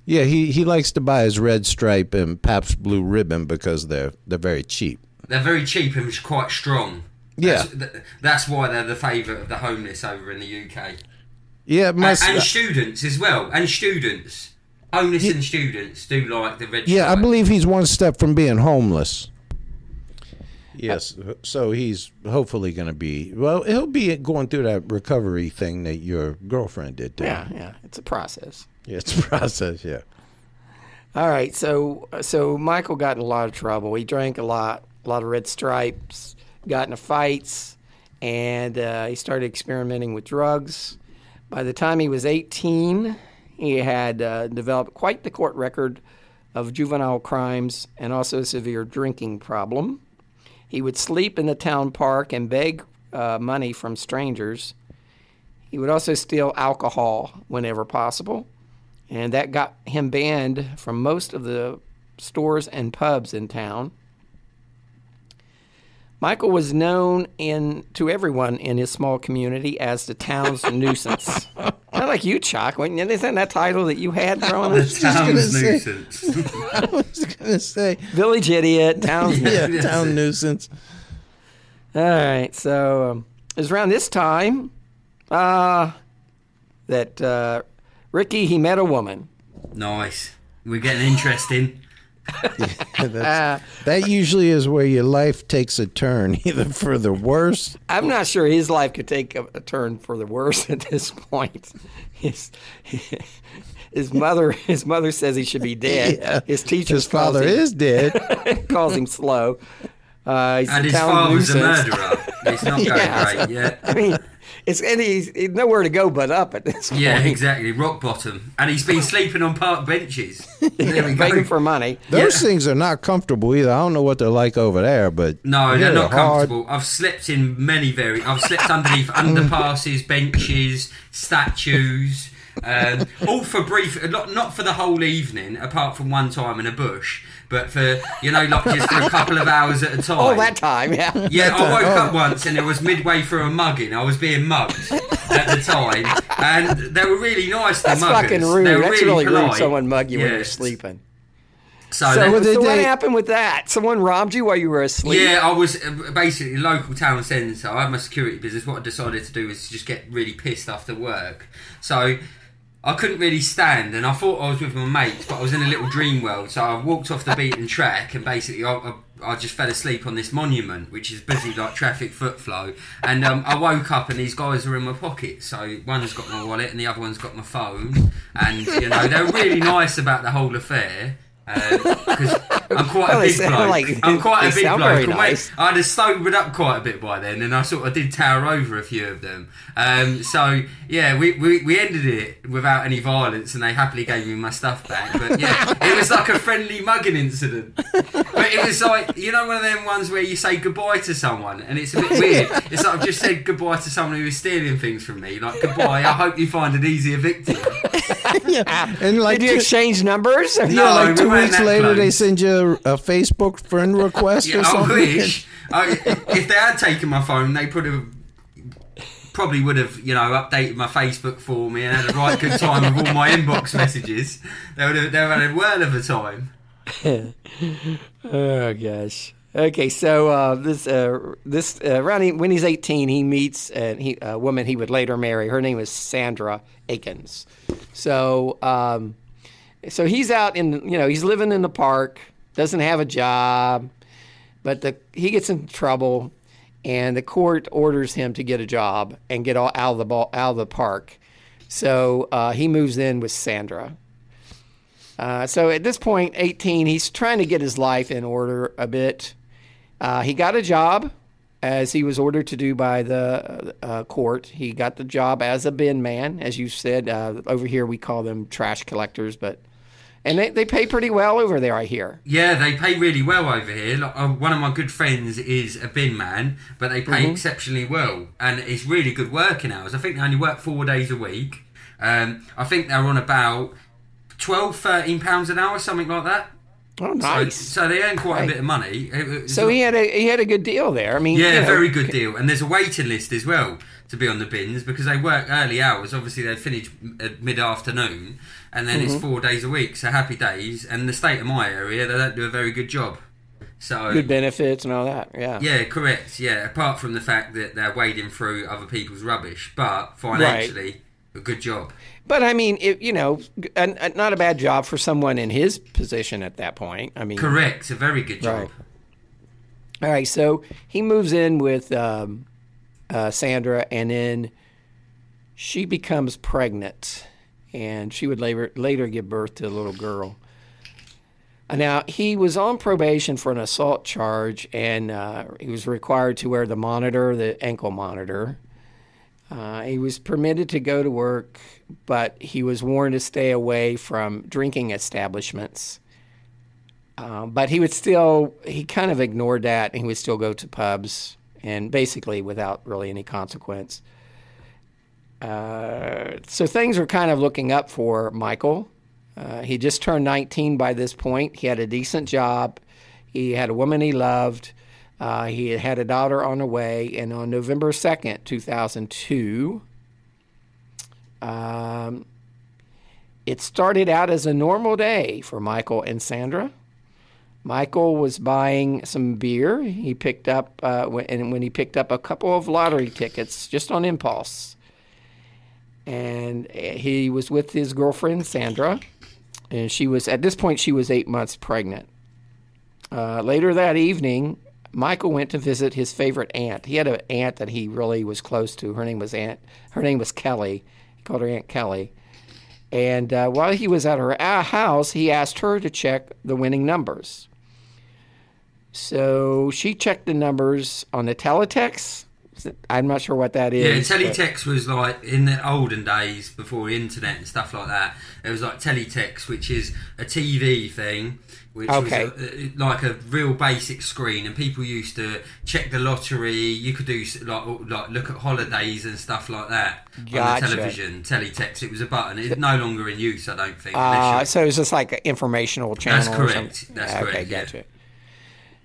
yeah, he he likes to buy his red stripe and Pabst Blue Ribbon because they're they're very cheap. They're very cheap and quite strong. Yeah. That's, th- that's why they're the favourite of the homeless over in the UK. Yeah, my And, and students as well. And students. Homeless and students do like the red Yeah, I believe he's one step from being homeless. Yes, so he's hopefully going to be well. He'll be going through that recovery thing that your girlfriend did. Too. Yeah, yeah, it's a process. yeah, it's a process. Yeah, All right, so so Michael got in a lot of trouble. He drank a lot, a lot of red stripes, got into fights, and uh, he started experimenting with drugs. By the time he was 18, he had uh, developed quite the court record of juvenile crimes and also a severe drinking problem. He would sleep in the town park and beg uh, money from strangers. He would also steal alcohol whenever possible and that got him banned from most of the stores and pubs in town. Michael was known in to everyone in his small community as the town's nuisance. Not like you, Chuck. Wasn't- Isn't that title that you had growing The up? town's say- nuisance. I was going to say, Village idiot, town's nuisance. yeah, town nuisance. All right, so um, it was around this time uh, that uh, Ricky he met a woman. nice. We're getting interesting. Uh, That usually is where your life takes a turn, either for the worse. I'm not sure his life could take a, a turn for the worse at this point. His, his mother his mother says he should be dead. Yeah. His teacher His father is dead. calls him slow. Uh, he's And his town father's a murderer. It's not going Yeah. great, yeah. I mean, it's and he's, he's nowhere to go but up at this Point. Yeah, exactly. Rock bottom. And he's been sleeping on park benches. There we go. Begging for money. Those Yeah. things are not comfortable either. I don't know what they're like over there, but No, they're not hard. comfortable. I've slept in many very. I've slept underneath underpasses, benches, statues, um, all for brief. Not not for the whole evening, apart from one time in a bush, but for you know, like just for a couple of hours at a time. Oh, that time, yeah. Yeah, I woke up once and it was midway through a mugging. I was being mugged at the time, and they were really nice. The That's muggers. fucking rude. They were That's really rude. polite. Someone mug you when you're sleeping. So, So, they- what so what happened with that? Someone robbed you while you were asleep. Yeah, I was uh, basically local town centre. I had my security business. What I decided to do was just get really pissed after work. So I couldn't really stand, and I thought I was with my mates, but I was in a little dream world. So I walked off the beaten track, and basically I, I, I just fell asleep on this monument, which is busy like traffic foot flow. And um, I woke up, and these guys were in my pocket. So one's got my wallet, and the other one's got my phone. And you know they were really nice about the whole affair. Because I'm quite Well, a big bloke. like- I'm quite a big bloke. nice. I'd have sobered up quite a bit by then, and I sort of did tower over a few of them. Um, so yeah, we, we, we ended it without any violence, and they happily gave me my stuff back. But yeah, it was like a friendly mugging incident. But it was like you know one of them ones where you say goodbye to someone, and it's a bit weird. It's like I've just said goodbye to someone who was stealing things from me. Like goodbye. I hope you find an easier victim. and like Did you two- exchange numbers? yeah, like two weeks that later, they send you a Facebook friend request Yeah, or I something. wish. I, if they had taken my phone, they would have probably would have you know updated my Facebook for me and had a right good time with all my inbox messages. They would have they would have had a whirl of a time. Oh gosh. Okay, so uh, this uh, this uh, around he, when he's 18, he meets a, he, a woman he would later marry. Her name is Sandra Aitken. So um, so he's out in you know he's living in the park, doesn't have a job, but the he gets in trouble, and the court orders him to get a job and get all, out of the ball, out of the park. So uh, he moves in with Sandra. Uh, so at this point, 18, he's trying to get his life in order a bit. Uh, he got a job as he was ordered to do by the uh, court. He got the job as a bin man, as you said. Uh, over here, we call them trash collectors, but and they, they pay pretty well over there, I hear. Yeah, they pay really well over here. Like, uh, one of my good friends is a bin man, but they pay exceptionally well, and it's really good working hours. I think they only work four days a week. Um, I think they're on about 12, 13 pounds an hour, something like that. Oh, So- nice. So, they earn quite Right. a bit of money. So he had a he had a good deal there. I mean, yeah, you know, very good deal. And there's a waiting list as well to be on the bins because they work early hours. Obviously, they finish at mid afternoon, and then Mm-hmm. it's four days a week. So happy days. And the state of my area, they don't do a very good job. So good benefits and all that. Yeah. yeah, correct. Yeah, apart from the fact that they're wading through other people's rubbish, but financially, a good job. But I mean, it, you know, a, a- not a bad job for someone in his position at that point. I mean, Correct, It's a very good job. Right. All right, so he moves in with um, uh, Sandra, and then she becomes pregnant, and she would later later give birth to a little girl. Uh, Now he was on probation for an assault charge, and uh, he was required to wear the monitor, the ankle monitor. Uh, he was permitted to go to work, but he was warned to stay away from drinking establishments. Um, but he would still, he kind of ignored that and he would still go to pubs and basically without really any consequence. Uh, so things were kind of looking up for Michael. Uh, he just turned 19 by this point. He had a decent job. He had a woman he loved. Uh, he had had a daughter on the way. And on November 2nd, 2002, um, it started out as a normal day for Michael and Sandra. Michael was buying some beer. He picked up, uh, when, and when he picked up a couple of lottery tickets just on impulse. And uh, he was with his girlfriend, Sandra. And she was, at this point, she was eight months pregnant. Uh, later that evening, Michael went to visit his favorite aunt. He had an aunt that he really was close to. Her name was Aunt. Her name was Kelly. He called her Aunt Kelly. And uh, while he was at her uh, house, he asked her to check the winning numbers. So she checked the numbers on the teletext. I'm not sure what that is. Yeah, is. but- teletext was like in the olden days before the internet and stuff like that. It was like teletext, which is a TV thing, which Okay. was a, like a real basic screen, and people used to check the lottery. You could do like like look at holidays and stuff like that on the television. Teletext. It was a button. It's no longer in use, I don't think. Uh, so it's just like an informational channel. That's correct. That's okay, correct, yeah. gotcha.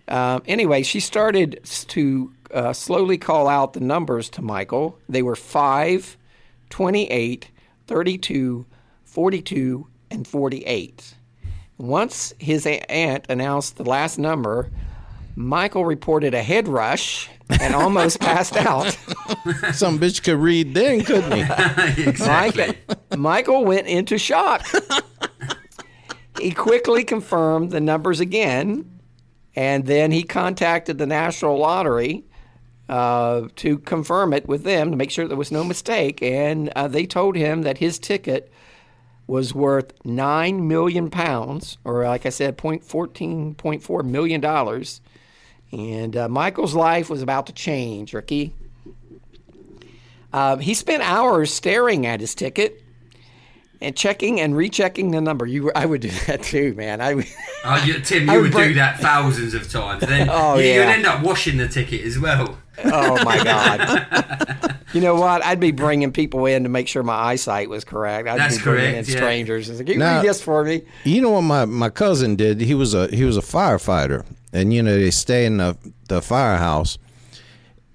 Um, anyway, she started to uh, slowly call out the numbers to Michael. They were 5, 28, 32, 42, and 48. Once his aunt announced the last number, Michael reported a head rush and almost passed out. Some bitch could read then, couldn't he? exactly. Michael, Michael went into shock. he quickly confirmed the numbers again, and then he contacted the National Lottery uh, to confirm it with them to make sure there was no mistake. And uh, they told him that his ticket was worth nine million pounds, or like I said, point fourteen point four million dollars. And uh, Michael's life was about to change, Ricky. Uh, he spent hours staring at his ticket and checking and rechecking the number. You, I would do that too, man. I would. Oh, Tim, you would would do that thousands of times. Then Oh, you, yeah. you'd end up washing the ticket as well. Oh my god. you know what? I'd be bringing people in to make sure my eyesight was correct. I'd That's be bringing in yeah. strangers. It's like, Can you Now- read this for me? You know what my, my cousin did? He was a he was a firefighter, and you know they stay in the the firehouse,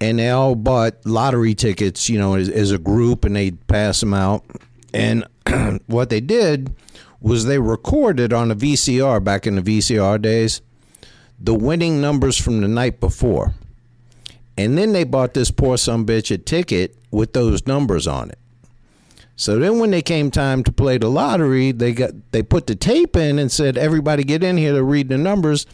and they all bought lottery tickets, you know, as, as a group, and they pass them out. And what they did was they recorded on a VCR back in the VCR days. the winning numbers from the night before. And then they bought this poor some bitch a ticket with those numbers on it. So then when they came time to play the lottery, they got they put the tape in and said, Everybody get in here to read the numbers.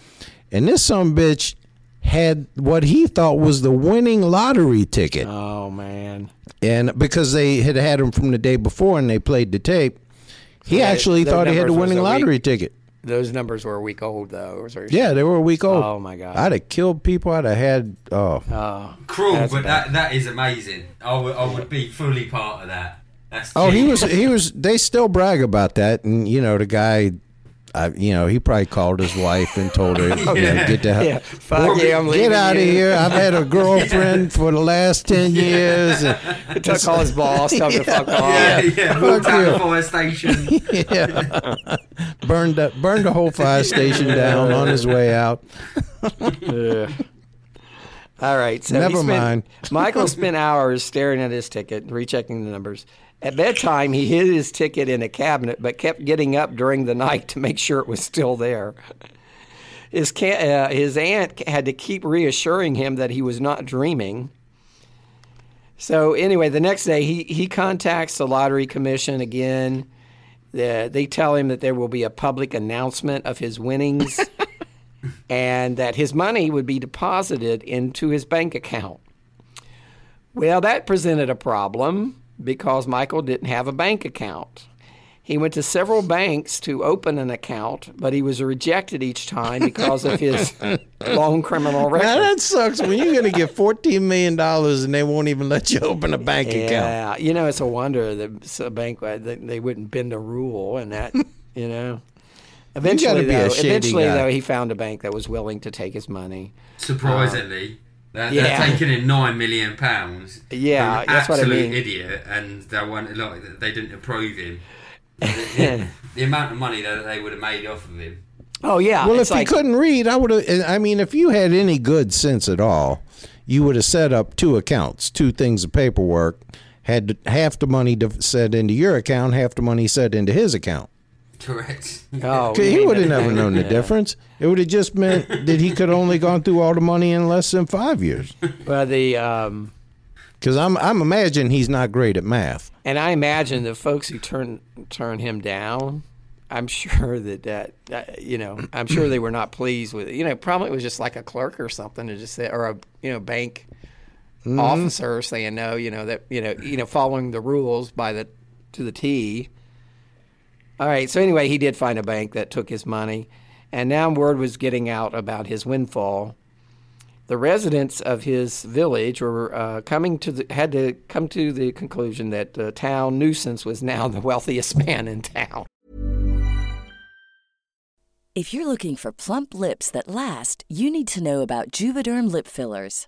And this some bitch had what he thought was the winning lottery ticket. Oh man. And because they had had him from the day before and they played the tape, he Yeah, actually thought he had the winning week- lottery ticket. Those numbers were a week old though. or so- Yeah, they were a week old. Oh, my God. I'd have killed people. I'd have had. Oh, Oh. Cruel, but bad. that that is amazing. I would I would be fully part of that. That's oh, he was he was. They still brag about that, and you know the guy. I, you know, he probably called his wife and told her, oh, you know, get the hell, Yeah. Fuck yeah, I'm get out of here. I've had a girlfriend for the last ten years. and- Took all his balls, told him to fuck off. Yeah, yeah. Fuck out you. the fire station. yeah, burned the, burned the whole fire station down on his way out. Ugh. All right. So Never spent- mind. Michael spent hours staring at his ticket, rechecking the numbers. At bedtime, he hid his ticket in a cabinet, but kept getting up during the night to make sure it was still there. His uh, his aunt had to keep reassuring him that he was not dreaming. So anyway, the next day he he contacts the lottery commission again. The, they tell him that there will be a public announcement of his winnings and that his money would be deposited into his bank account. Well, that presented a problem because Michael didn't have a bank account. He went to several banks to open an account, but he was rejected each time because of his long criminal record. Now that sucks when you're going to get fourteen million dollars and they won't even let you open a bank account. Yeah, you know, it's a wonder that a bank uh, they, they wouldn't bend a rule and that, you know. Eventually, be a though, eventually guy. though, he found a bank that was willing to take his money. Surprisingly, they're, yeah. they're taking in nine million pounds. Yeah, An that's what I absolute mean. Idiot, and they want like they didn't approve him. the, the amount of money that they would have made off of him. Oh yeah, Well, it's if like, he couldn't read, I would have. I mean, if you had any good sense at all, you would have set up two accounts, two things of paperwork. Had half the money to set into your account, half the money set into his account. Correct. oh, 'Cause you he mean would have never known the yeah. difference. It would have just meant that he could only gone through all the money in less than five years. Well, the um, Because I'm I'm imagine he's not great at math. and I imagine the folks who turn turn him down. I'm sure that that, that you know, I'm sure they were not pleased with it. You know, probably it was just like a clerk or something to just say, or a you know bank Mm-hmm. officer saying no, you know that you know you know following the rules by the to the T. All right. So anyway, he did find a bank that took his money, and now word was getting out about his windfall. The residents of his village were uh, coming to the, had to come to the conclusion that the town nuisance was now the wealthiest man in town. If you're looking for plump lips that last, you need to know about Juvederm lip fillers.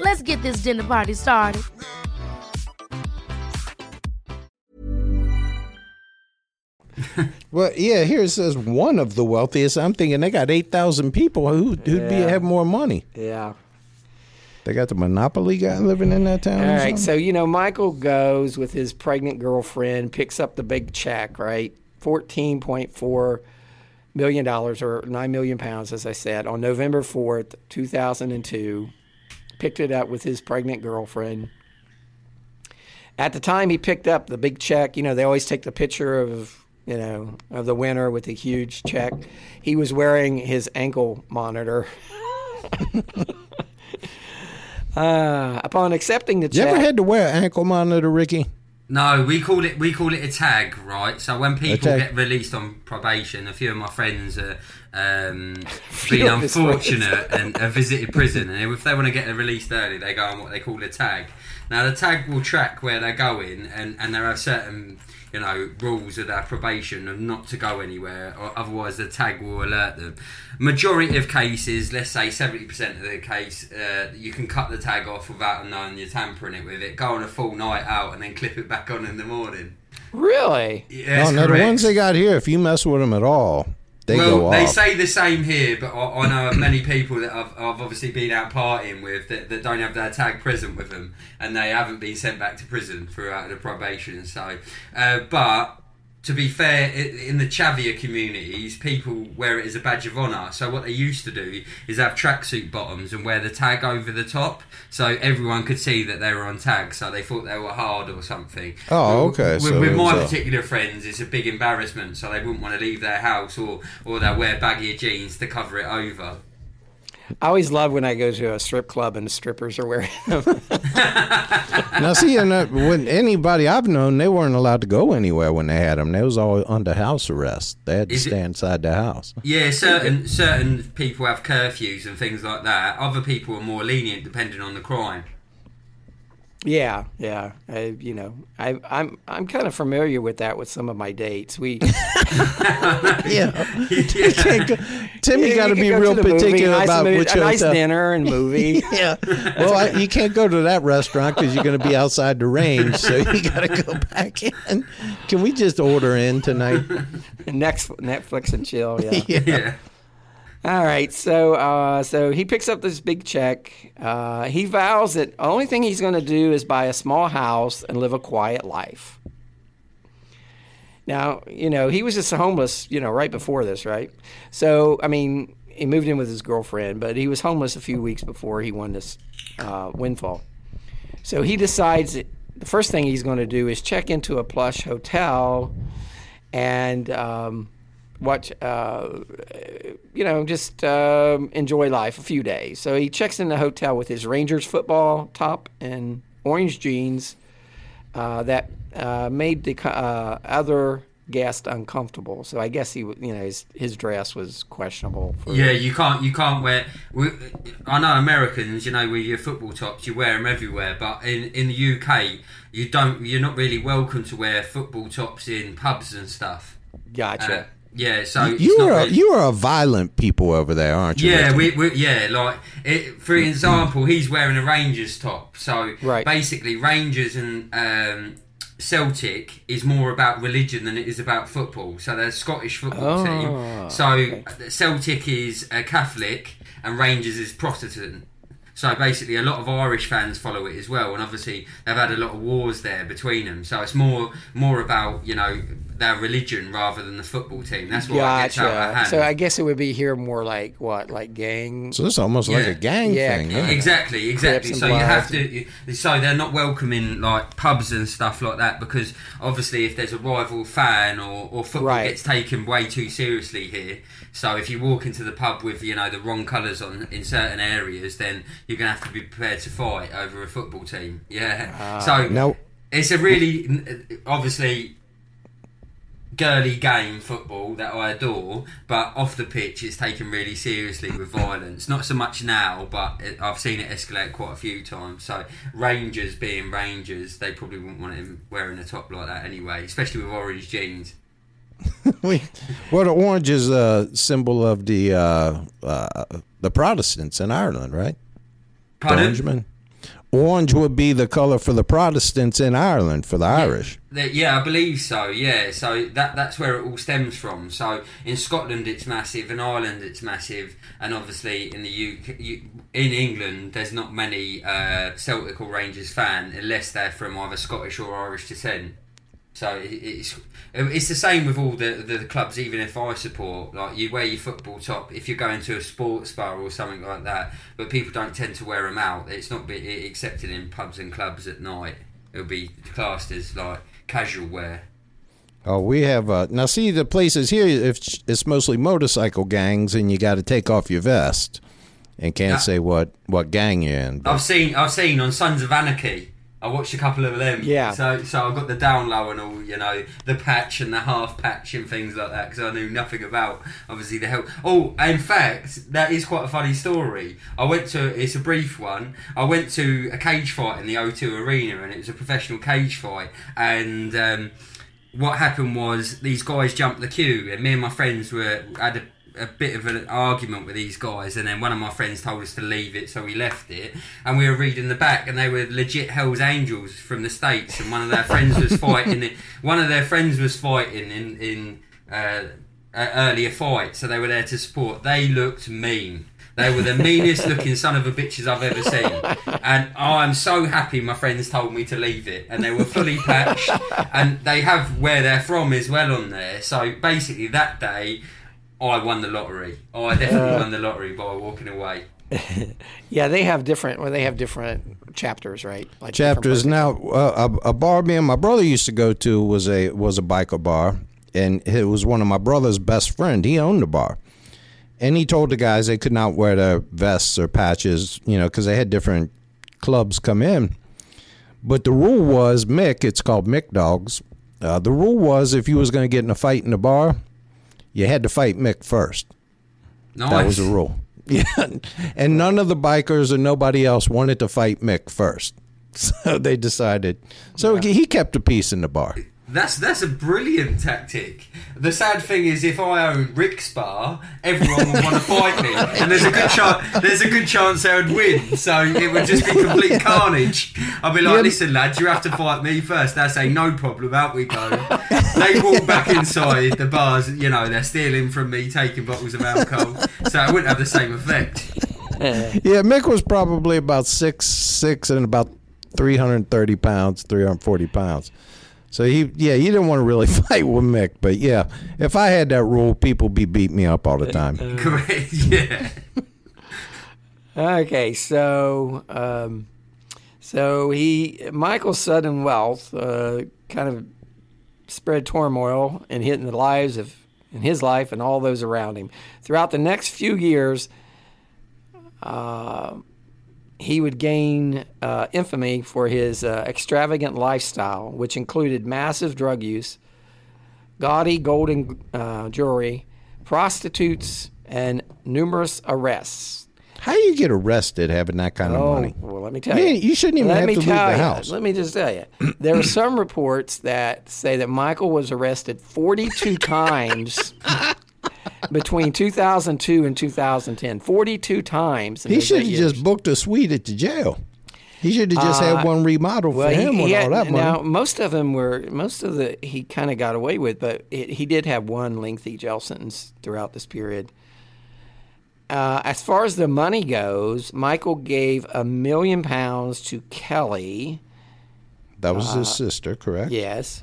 Let's get this dinner party started. Well, yeah, here it says one of the wealthiest. I'm thinking they got eight thousand people who who'd be have more money. Yeah. They got the monopoly guy living in that town. All or right, something? so you know Michael goes with his pregnant girlfriend, picks up the big check, right? Fourteen point four million dollars or nine million pounds, as I said, on November fourth, two thousand and two. Picked it up with his pregnant girlfriend. At the time he picked up the big check, you know, they always take the picture of you know of the winner with the huge check. He was wearing his ankle monitor. uh, upon accepting the check, you ever had to wear an ankle monitor, Ricky? No, we call it we call it a tag, right? So when people get released on probation, a few of my friends are um, been unfortunate and have visited prison, and if they want to get released early, they go on what they call a tag. Now the tag will track where they're going, and and there are certain you know rules of their probation of not to go anywhere, or otherwise the tag will alert them. Majority of cases, let's say seventy percent of the case, uh, you can cut the tag off without knowing you're tampering it with it. Go on a full night out and then clip it back on in the morning. Really? Yeah, no, no, the ones they got here, if you mess with them at all, they well, they say the same here, but I, I know of many people that I've, I've obviously been out partying with that, that don't have their tag present with them, and they haven't been sent back to prison throughout the probation. So, uh, but to be fair, in the Chavia communities, people wear it as a badge of honour. So what they used to do is have tracksuit bottoms and wear the tag over the top, so everyone could see that they were on tag. So they thought they were hard or something. Oh, okay, With, so with my particular friends, it's a big embarrassment, so they wouldn't want to leave their house, or or they wear baggy jeans to cover it over. I always love when I go to a strip club and the strippers are wearing them. now, see, and uh, when anybody I've known, they weren't allowed to go anywhere when they had them. They was all under house arrest. They had to Is it- stay inside the house. Yeah, certain certain people have curfews and things like that. Other people are more lenient depending on the crime. Yeah, yeah. I, you know, I, I'm I'm kind of familiar with that with some of my dates. We Yeah, You can't go- Timmy Yeah, got to be real to the movie, particular nice about movie- which a nice hotel. dinner and movie. Yeah. Well, I, you can't go to that restaurant because you're going to be outside the range, so you got to go back in. Can we just order in tonight? Next Netflix and chill. Yeah. Yeah. All right, so uh, so he picks up this big check. Uh, he vows that the only thing he's going to do is buy a small house and live a quiet life. Now, you know, he was just homeless, you know, right before this, right? So, I mean, he moved in with his girlfriend, but he was homeless a few weeks before he won this uh, windfall. So he decides that the first thing he's going to do is check into a plush hotel and um, watch, uh, you know, just um, enjoy life a few days. So he checks in the hotel with his Rangers football top and orange jeans uh, that uh, made the uh, other guest uncomfortable. So I guess he, you know, his, his dress was questionable. For, Yeah, you can't you can't wear. We, I know Americans, you know, with your football tops, you wear them everywhere. But in in the UK, you don't. You're not really welcome to wear football tops in pubs and stuff. Gotcha. Yeah, so You are really- you are a violent people over there, aren't you? Yeah, we, we yeah, like it, for example, he's wearing a Rangers top. So Right. basically, Rangers and um, Celtic is more about religion than it is about football. So they're a Scottish football Oh, team. So Celtic is a Catholic and Rangers is Protestant. So basically, a lot of Irish fans follow it as well, and obviously they've had a lot of wars there between them. So it's more more about you know their religion rather than the football team. That's why it gets out of hand. So I guess it would be here more like what, like gang? So it's almost like a gang Yeah, thing. yeah. Exactly, exactly. and So you have to. So they're not welcoming like pubs and stuff like that because obviously if there's a rival fan or, or football Right. gets taken way too seriously here. So if you walk into the pub with you know the wrong colours on in certain areas, then you're gonna have to be prepared to fight over a football team. Yeah. Ah. so Now- it's a really obviously girly game football that I adore, but off the pitch it's taken really seriously with violence. Not so much now, but it, I've seen it escalate quite a few times. So Rangers being Rangers, they probably wouldn't want him wearing a top like that anyway, especially with orange jeans. We, well, the orange is a symbol of the uh, uh, the Protestants in Ireland, right? Pardon? Orange would be the color for the Protestants in Ireland for the Irish. The- Yeah, I believe so. Yeah, so that that's where it all stems from. So in Scotland it's massive, in Ireland it's massive, and obviously in the UK, in England, there's not many uh, Celtic or Rangers fan unless they're from either Scottish or Irish descent. So it, it's it's the same with all the, the clubs. Even if I support, like you wear your football top if you're going to a sports bar or something like that, but people don't tend to wear them out. It's not be accepted in pubs and clubs at night. It'll be classed as like casual wear. Oh, we have uh, now. See the places here. If it's mostly motorcycle gangs, and you got to take off your vest, and can't Yeah. say what what gang you're in. But I've seen I've seen on Sons of Anarchy. I watched a couple of them. Yeah. So so I got the down low and all, you know, the patch and the half patch and things like that because I knew nothing about obviously the help. Oh, in fact, that is quite a funny story. I went to it's a brief one. I went to a cage fight in the O2 Arena and it was a professional cage fight and. Um, what happened was these guys jumped the queue, and me and my friends were had a, a bit of an argument with these guys, and then one of my friends told us to leave it, so we left it, and we were reading the back, and they were legit Hell's Angels from the states, and one of their friends was fighting. it- One of their friends was fighting in in uh, an earlier fight, so they were there to support. They looked mean. They were the meanest looking son of a bitches I've ever seen. And I'm so happy my friends told me to leave it. And they were fully patched. And they have where they're from as well on there. So basically, that day, I won the lottery. Oh, I definitely won the lottery by walking away. Yeah, they have different. Well, they have different chapters, right? Like chapters. Now, uh, a, a bar me and my brother used to go to was a was a biker bar, and it was one of my brother's best friend. He owned the bar, and he told the guys they could not wear their vests or patches, you know, because they had different clubs come in. But the rule was Mick. It's called Mick Dogs. Uh, the rule was if you was going to get in a fight in the bar, you had to fight Mick first. Nice. That was the rule. Yeah, and none of the bikers or nobody else wanted to fight Mick first, so they decided. So he kept the peace in the bar. That's that's a brilliant tactic. The sad thing is, if I own Rick's bar, everyone would want to fight me, and there's a good chance there's a good chance they would win. So it would just be complete carnage. I'd be like, Yeah. "Listen, lads, you have to fight me first. They say no problem. Out we go. They walk back inside the bars. You know, they're stealing from me, taking bottles of alcohol, so it wouldn't have the same effect. Yeah, Mick was probably about six six and about three hundred thirty pounds, three hundred forty pounds. So he, yeah, he didn't want to really fight with Mick, but yeah, if I had that rule, people be beat me up all the time. Correct? Yeah. Okay, so um, so he Michael's sudden wealth uh, kind of spread turmoil and hit in the lives of in his life and all those around him. Throughout the next few years, uh, he would gain uh, infamy for his uh, extravagant lifestyle, which included massive drug use, gaudy golden uh, jewelry, prostitutes, and numerous arrests. How do you get arrested having that kind of Oh, money? well, let me tell You you. you shouldn't even let have me to leave the you, house. Let me just tell you. There are some reports that say that Michael was arrested 42 times between 2002 and 2010. 42 times. He should have just booked a suite at the jail. He should have just had one remodeled Uh, Well, for him he, with he all that money. now most of them were most of the he kind of got away with, but it, he did have one lengthy jail sentence throughout this period. Uh, as far as the money goes, Michael gave a million pounds to Kelly. that was his sister, correct? uh, Yes.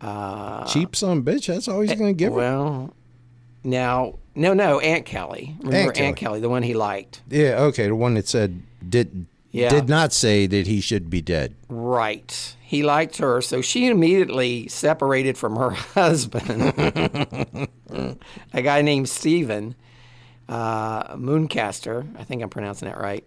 Uh, Cheap son bitch. That's all he's going to give her. well, now no, no, Aunt Kelly. Remember Aunt Aunt Kelly. Kelly, the one he liked. Yeah, okay. The one that said did Yeah. did not say that he should be dead. Right. He liked her, so she immediately separated from her husband, a guy named Stephen uh, Mooncaster. I think I'm pronouncing that right.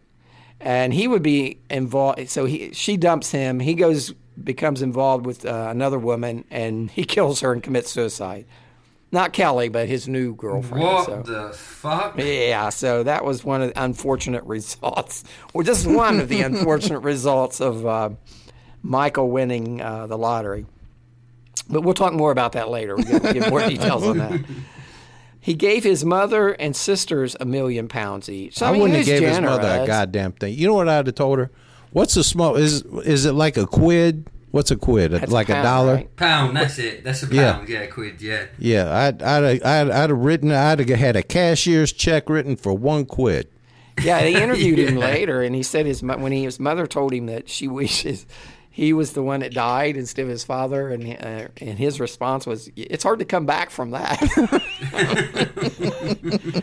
And he would be involved. So he, she dumps him. He goes, becomes involved with uh, another woman, and he kills her and commits suicide. Not Kelly, but his new girlfriend. What so. the fuck? Yeah, so that was one of the unfortunate results, or just one of the unfortunate results of uh, Michael winning uh, the lottery. But we'll talk more about that later. We'll give, give more details on that. He gave his mother and sisters a million pounds each. So, I, I, mean, wouldn't have was gave his mother a goddamn thing. You know what I'd have told her? What's the small? Is is it like a quid? What's a quid? That's like a, pound, dollar? right? Pound, that's it. That's a Yeah. pound. Yeah, quid. Yeah. Yeah, I'd I'd I'd, I'd have written. I'd have had a cashier's check written for one quid. Yeah, they interviewed him later, and he said his when he, his mother told him that she wishes he was the one that died instead of his father, and uh, and his response was, "It's hard to come back from that."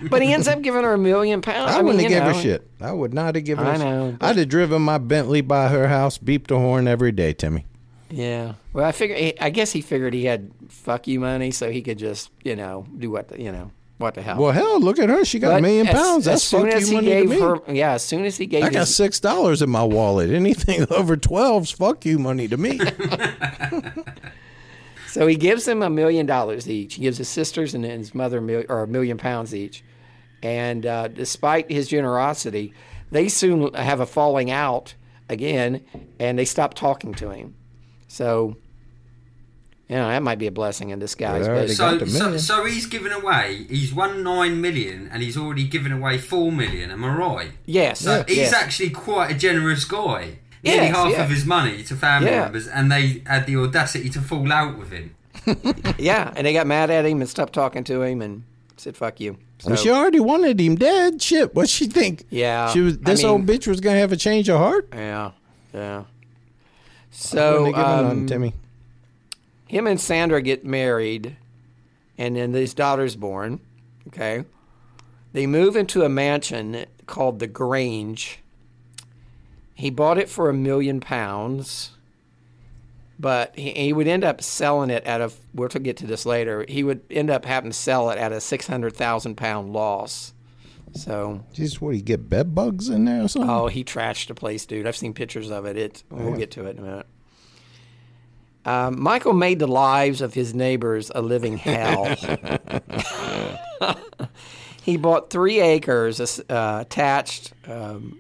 but he ends up giving her a million pounds. I, I, wouldn't you have given know, a shit. I would not have given. I a know, Shit. I'd have driven my Bentley by her house, beeped the horn every day, Timmy. Yeah. Well, I figure. I guess he figured he had fuck you money, so he could just you know do what the, you know what the hell. Well, hell, look at her. She got But a million as- pounds. As That's soon fuck as you he money to gave me. her, yeah, as soon as he gave I got his, six dollars in my wallet. Anything over twelve's fuck you money to me. So he gives them a million dollars each. He gives his sisters and his mother a mil- or a million pounds each. And uh, despite his generosity, they soon have a falling out again, and they stop talking to him. So, you know, that might be a blessing in disguise. But So, got so, so he's given away. He's won nine million, and he's already given away four million. Am I right? yes, So he's yes. actually quite a generous guy. Nearly half yeah. of his money to family Yeah. members, and they had the audacity to fall out with him. yeah, and they got mad at him and stopped talking to him and said, "Fuck you." Well, she already wanted him dead. Shit, what she think? Yeah, she was. I This mean- old bitch was gonna have a change of heart. yeah, yeah. So have given none, um, Timmy. him and Sandra get married, and then his daughter's born. Okay, they move into a mansion called the Grange. He bought it for a million pounds, but he, he would end up selling it at a. We'll get to this later. He would end up having to sell it at a six hundred thousand pound loss. So, Jeez, what do you get bed bugs in there or something? oh, he trashed the place, dude. I've seen pictures of it. It. We'll get to it in a minute. Um, Michael made the lives of his neighbors a living hell. he bought three acres uh, attached um,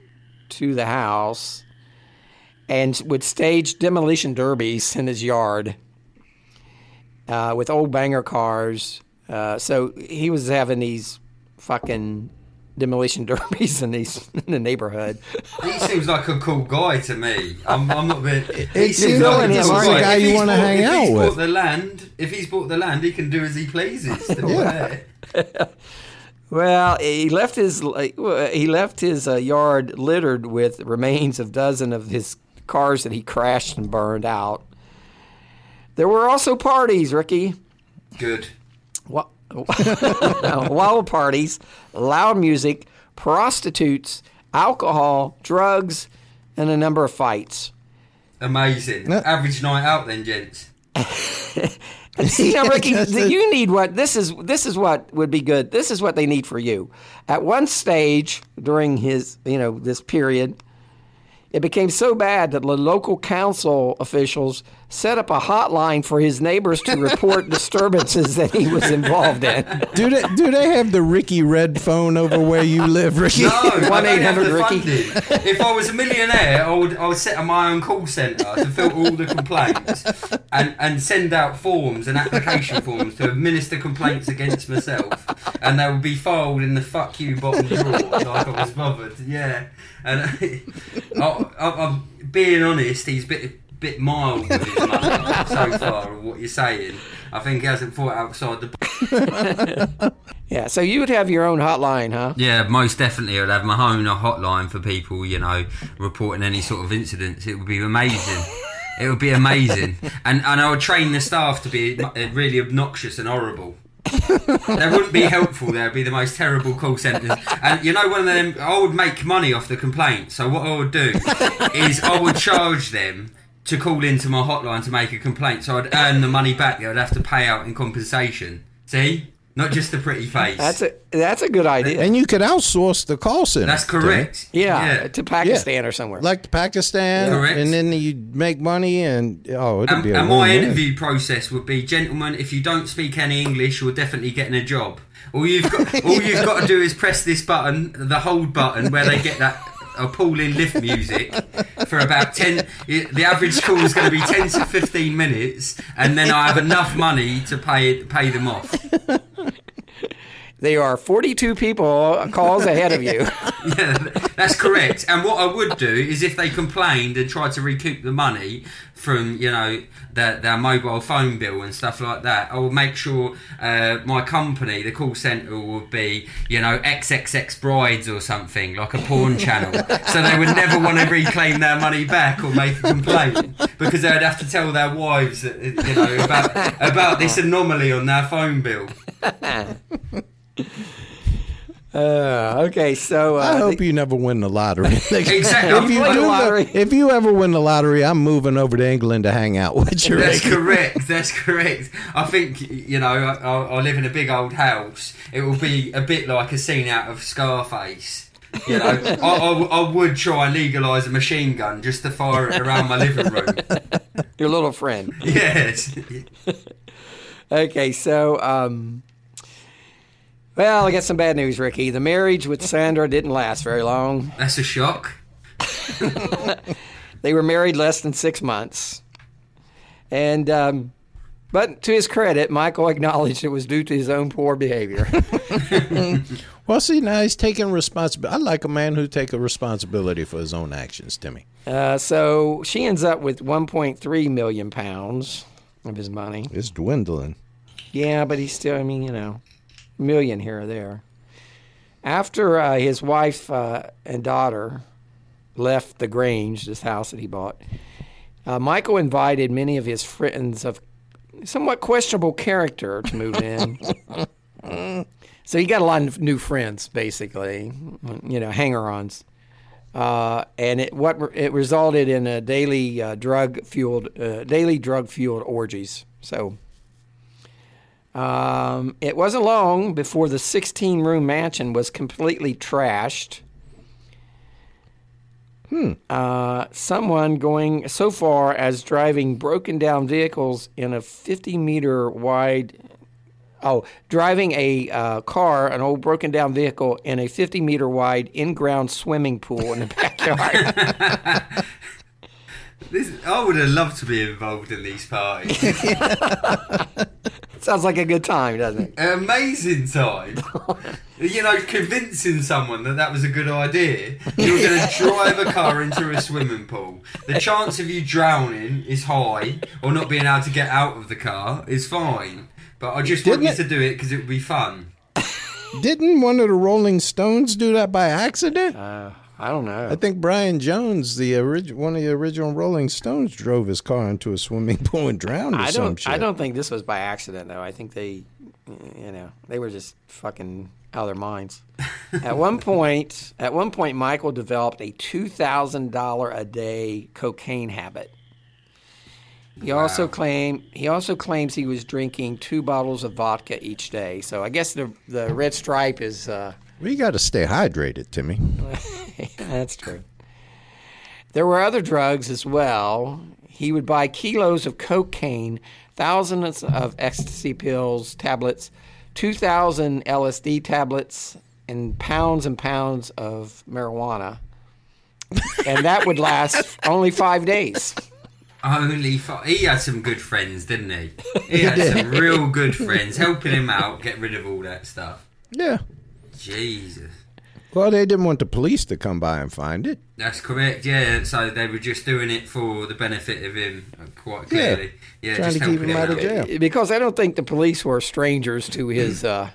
to the house and would stage demolition derbies in his yard uh, with old banger cars. Uh, so he was having these fucking demolition derbies in these in the neighborhood. He seems like a cool guy to me. I'm, I'm not a bit. He It's- seems you're like a cool aren't you? guy. Guy you wanna hang if out he's with. bought the land, if he's bought the land, he can do as he pleases. Yeah. Well, he left his he left his uh, yard littered with remains of dozen of his cars that he crashed and burned out. There were also parties, Ricky. Good. Wa- Wild parties, loud music, prostitutes, alcohol, drugs, and a number of fights. Amazing. No. Average night out then, gents. See, now, Ricky, That's you need what this is. This is what would be good. This is what they need for you. At one stage during his, you know, this period, it became so bad that the local council officials set up a hotline for his neighbors to report disturbances that he was involved in. Do they do they have the Ricky Red phone over where you live, Ricky? No, I don't 1-800 Ricky. funding. If I was a millionaire, I would I would set up my own call centre to filter all the complaints and, and send out forms and application forms to administer complaints against myself, and they would be filed in the fuck you bottom drawer like I was bothered. Yeah, and I, I, I'm being honest, he's a bit bit mild with his so far. Of what you're saying, I think he hasn't thought outside the. Yeah, so you would have your own hotline, huh? Yeah, most definitely. I'd have my own hotline for people, you know, reporting any sort of incidents. It would be amazing. it would be amazing. And, and I would train the staff to be uh, really obnoxious and horrible. they wouldn't be helpful. They would be the most terrible call centres. And you know, one of them, I would make money off the complaint. So what I would do is I would charge them to call into my hotline to make a complaint. So I'd earn the money back. that I'd have to pay out in compensation. See, not just the pretty face. That's a that's a good idea. And you could outsource the call center. That's correct. Yeah, to Pakistan or somewhere. Like Pakistan, Correct. and then you make money, and oh, it'd And, be a and my win-win. interview process would be, gentlemen, if you don't speak any English, you're definitely getting a job. All you've got, all you've got to do is press this button, the hold button, where they get that appalling lift music for about ten. The average call is going to be ten to fifteen minutes, and then I have enough money to pay pay them off. They are 42 people calls ahead of you. Yeah, that's correct. And what I would do is if they complained and tried to recoup the money from, you know, their, their mobile phone bill and stuff like that, I would make sure uh, my company, the call centre, would be, you know, XXX Brides or something, like a porn channel. So they would never want to reclaim their money back or make a complaint because they would have to tell their wives, that, you know, about, about this anomaly on their phone bill. Uh, okay, so uh, I hope you never win the lottery. Exactly. if you Win the do, lottery. if you ever win the lottery, I'm moving over to England to hang out with you. That's Ricky. correct. That's correct. I think you know. I, I I live in a big old house. It will be a bit like a scene out of Scarface. You know, I, I, I would try and legalise a machine gun just to fire it around my living room. your little friend. Yes. Okay, so um, well, I got some bad news, Ricky. The marriage with Sandra didn't last very long. That's a shock. They were married less than six months, and um, but to his credit, Michael acknowledged it was due to his own poor behavior. Well, see, now he's taking responsibility. I like a man who takes responsibility for his own actions, Timmy. uh, so she ends up with 1.3 million pounds of his money. It's dwindling. Yeah, but he's still, I mean, you know, a million here or there. After uh, his wife uh, and daughter left the Grange, this house that he bought, uh, Michael invited many of his friends of somewhat questionable character to move in. so he got a lot of new friends, basically, you know, hanger-ons. Uh, and it what it resulted in a daily uh, drug fueled uh, daily drug fueled orgies. So um, it wasn't long before the 16 room mansion was completely trashed. Hmm. Uh, someone going so far as driving broken down vehicles in a 50 meter wide. Oh, driving a uh, car, an old broken down vehicle, in a 50 meter wide in ground swimming pool in the backyard. This, I would have loved to be involved in these parties. Sounds like a good time, doesn't it? An amazing time. You know, convincing someone that that was a good idea. You're going to drive a car into a swimming pool. The chance of you drowning is high, or not being able to get out of the car is fine. But I just want Didn't you it- to do it because it would be fun. Didn't one of the Rolling Stones do that by accident? Uh, I don't know. I think Brian Jones, the orig- one of the original Rolling Stones, drove his car into a swimming pool and drowned or I don't. shit. I don't think this was by accident, though. I think they, you know, they were just fucking out of their minds. at one point, at one point, Michael developed a two thousand dollar a day cocaine habit. He also claim he also claims he was drinking two bottles of vodka each day. So I guess the the red stripe is. Uh, We got to stay hydrated, Timmy. That's true. There were other drugs as well. He would buy kilos of cocaine, thousands of ecstasy pills, tablets, 2,000 LSD tablets, and pounds and pounds of marijuana. And that would last only five days. Only fi He had some good friends, didn't he? He had some real good friends helping him out, get rid of all that stuff. Yeah. Jesus. Well, they didn't want the police to come by and find it. That's correct, yeah. So they were just doing it for the benefit of him, uh, quite Yeah. clearly. Yeah, Trying just to keep him out of jail. Because I don't think the police were strangers to his. Uh,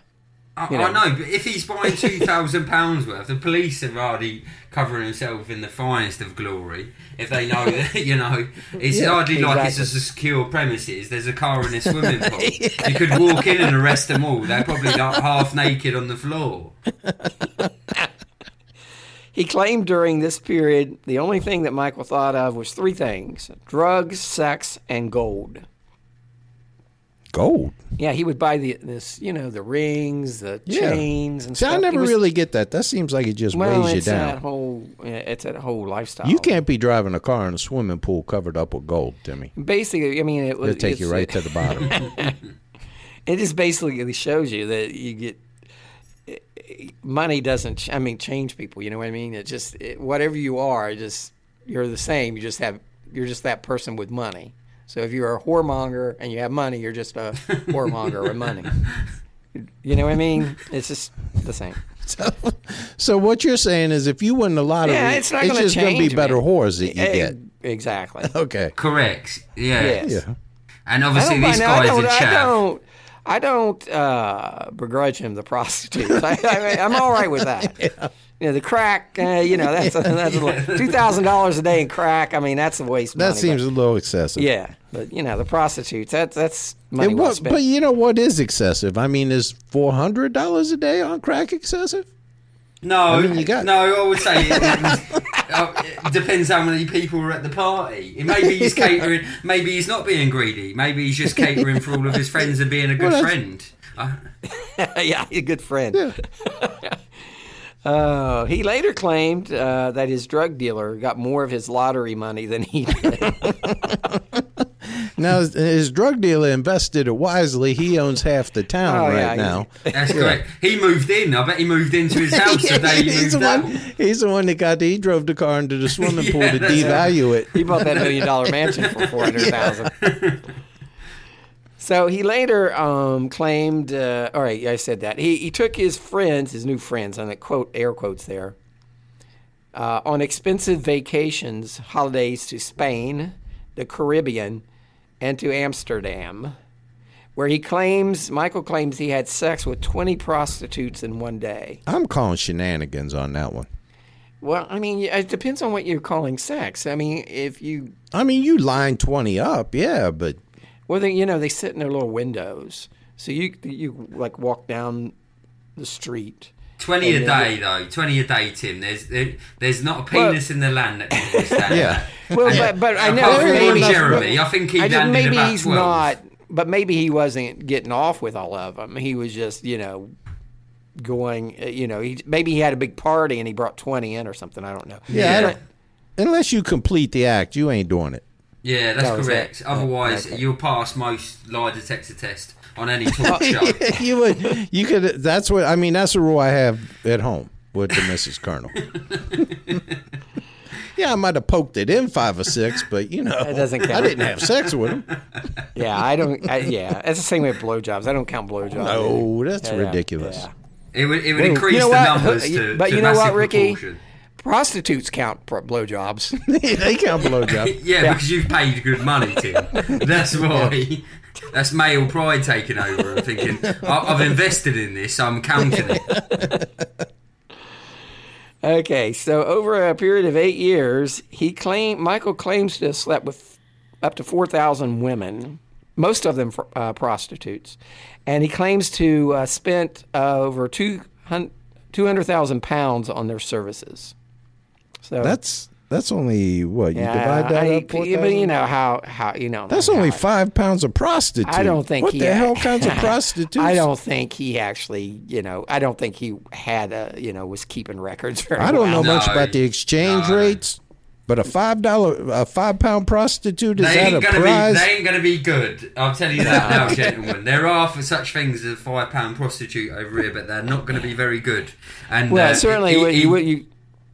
I, you know. I know, but if he's buying two thousand pounds worth, the police are already covering himself in the finest of glory. If they know that, you know, it's Yeah, hardly like it's a secure premises. There's a car in a swimming pool. You could walk in and arrest them all. They're probably like half naked on the floor. He claimed during this period the only thing that Michael thought of was three things drugs, sex, and gold. Gold. Yeah, he would buy the this, you know, the rings, the Yeah. chains, and See, stuff. I He never was- really get that. That seems like it just well. weighs you It's that down. whole, it's that whole lifestyle. You can't be driving a car in a swimming pool covered up with gold, Timmy. Basically, I mean, it was. It'll take you it's- right to the bottom. It just basically shows you that you get money doesn't. ch- I mean, change people. You know what I mean? It just it, whatever you are, it just you're the same. You just have you're just that person with money. So if you're a whoremonger and you have money, you're just a whoremonger with money. You know what I mean? It's just the same. So, so what you're saying is, if you win the lottery, Yeah, it's not gonna just going to be better man. whores that you Eh, get. Exactly. Okay. Correct. Yeah. Yes. Yeah. And I obviously don't, this mind- I guy's don't, a I don't, I don't uh, begrudge him the prostitutes. I, I, I'm all right with that. You know, the crack. Uh, you know, that's that's a little, two thousand dollars a day in crack. I mean, that's a waste. of That money, seems but- a little excessive. yeah, but you know, the prostitutes. That's that's money And well what, spent. but you know what is excessive? I mean, is four hundred dollars a day on crack excessive? No, I mean, you got- no. I would say it, uh, it depends how many people are at the party. Maybe he's catering. Maybe he's not being greedy. Maybe he's just catering for all of his friends and being a good Well, friend. Yeah, a good friend. Uh, he later claimed uh, that his drug dealer got more of his lottery money than he did. Now, his- his drug dealer invested it wisely. He owns half the town Oh, right yeah, now. that's correct. He moved in. I bet he moved into his house the day he he's, moved the out. one, he's the one that got the, he drove the car into the swimming pool Yeah, to that's devalue it. he bought that million dollar mansion for four hundred thousand. So he later um, claimed. Uh, all right, I said that he he took his friends, his new friends, and I quote air quotes there, uh, on expensive vacations, holidays to Spain, the Caribbean, and to Amsterdam, where he claims Michael claims he had sex with twenty prostitutes in one day. I'm calling shenanigans on that one. Well, I mean, it depends on what you're calling sex. I mean, if you I mean, you line 20 up, yeah, but Well, they, you know, they sit in their little windows, so you you like walk down the street. Twenty a And then- day, though. Twenty a day, Tim. There's there, there's not a penis in the land that can withstand Yeah. that. Well, And but, but I apart know from maybe, Ron Jeremy, I think he I just, landed maybe about he's 12. not, but maybe he wasn't getting off with all of them. He was just, you know, going. uh, You know, he maybe he had a big party and he brought twenty in or something. I don't know. yeah, I Yeah. don't, unless you complete the act, you ain't doing it. Yeah, that's That correct. it. Otherwise, Okay. you'll pass most lie detector test on any talk show. you would, you could. That's what I mean. That's a rule I have at home with the Mrs. Colonel. yeah, I might have poked it in five or six, but you know, That doesn't count. I didn't have sex with him. Yeah, I don't. I, yeah, it's the same way with blowjobs. I don't count blowjobs. No, that's Yeah, ridiculous. yeah. It would, it would Well, increase you know the what? numbers to, but to you know what, Ricky? proportion. Prostitutes count pro- blowjobs. they count blowjob. Yeah, Yeah. because you've paid good money, Tim. That's why. That's male pride taking over and thinking, "I- I've invested in this, I'm counting it. Okay, so over a period of eight years, he claimed Michael claims to have slept with up to four thousand women, most of them uh, prostitutes, and he claims to uh, spent uh, over two hundred thousand pounds on their services. So That's that's only what you yeah, divide that I- up. but you know how how you know That's only I- five pounds of prostitute. I don't think What he the hell kinds of prostitutes? I don't think he actually, you know, I don't think he had a, you know, was keeping records very I don't know well. much No, about the exchange no. rates, but a five dollar, a five pound prostitute is They that a ain't gonna prize? be. They ain't gonna be good. I'll tell you that now, gentlemen. There are for such things as a five pound prostitute over here, but they're not going to be very good. And Well, uh, certainly he- you, he- you you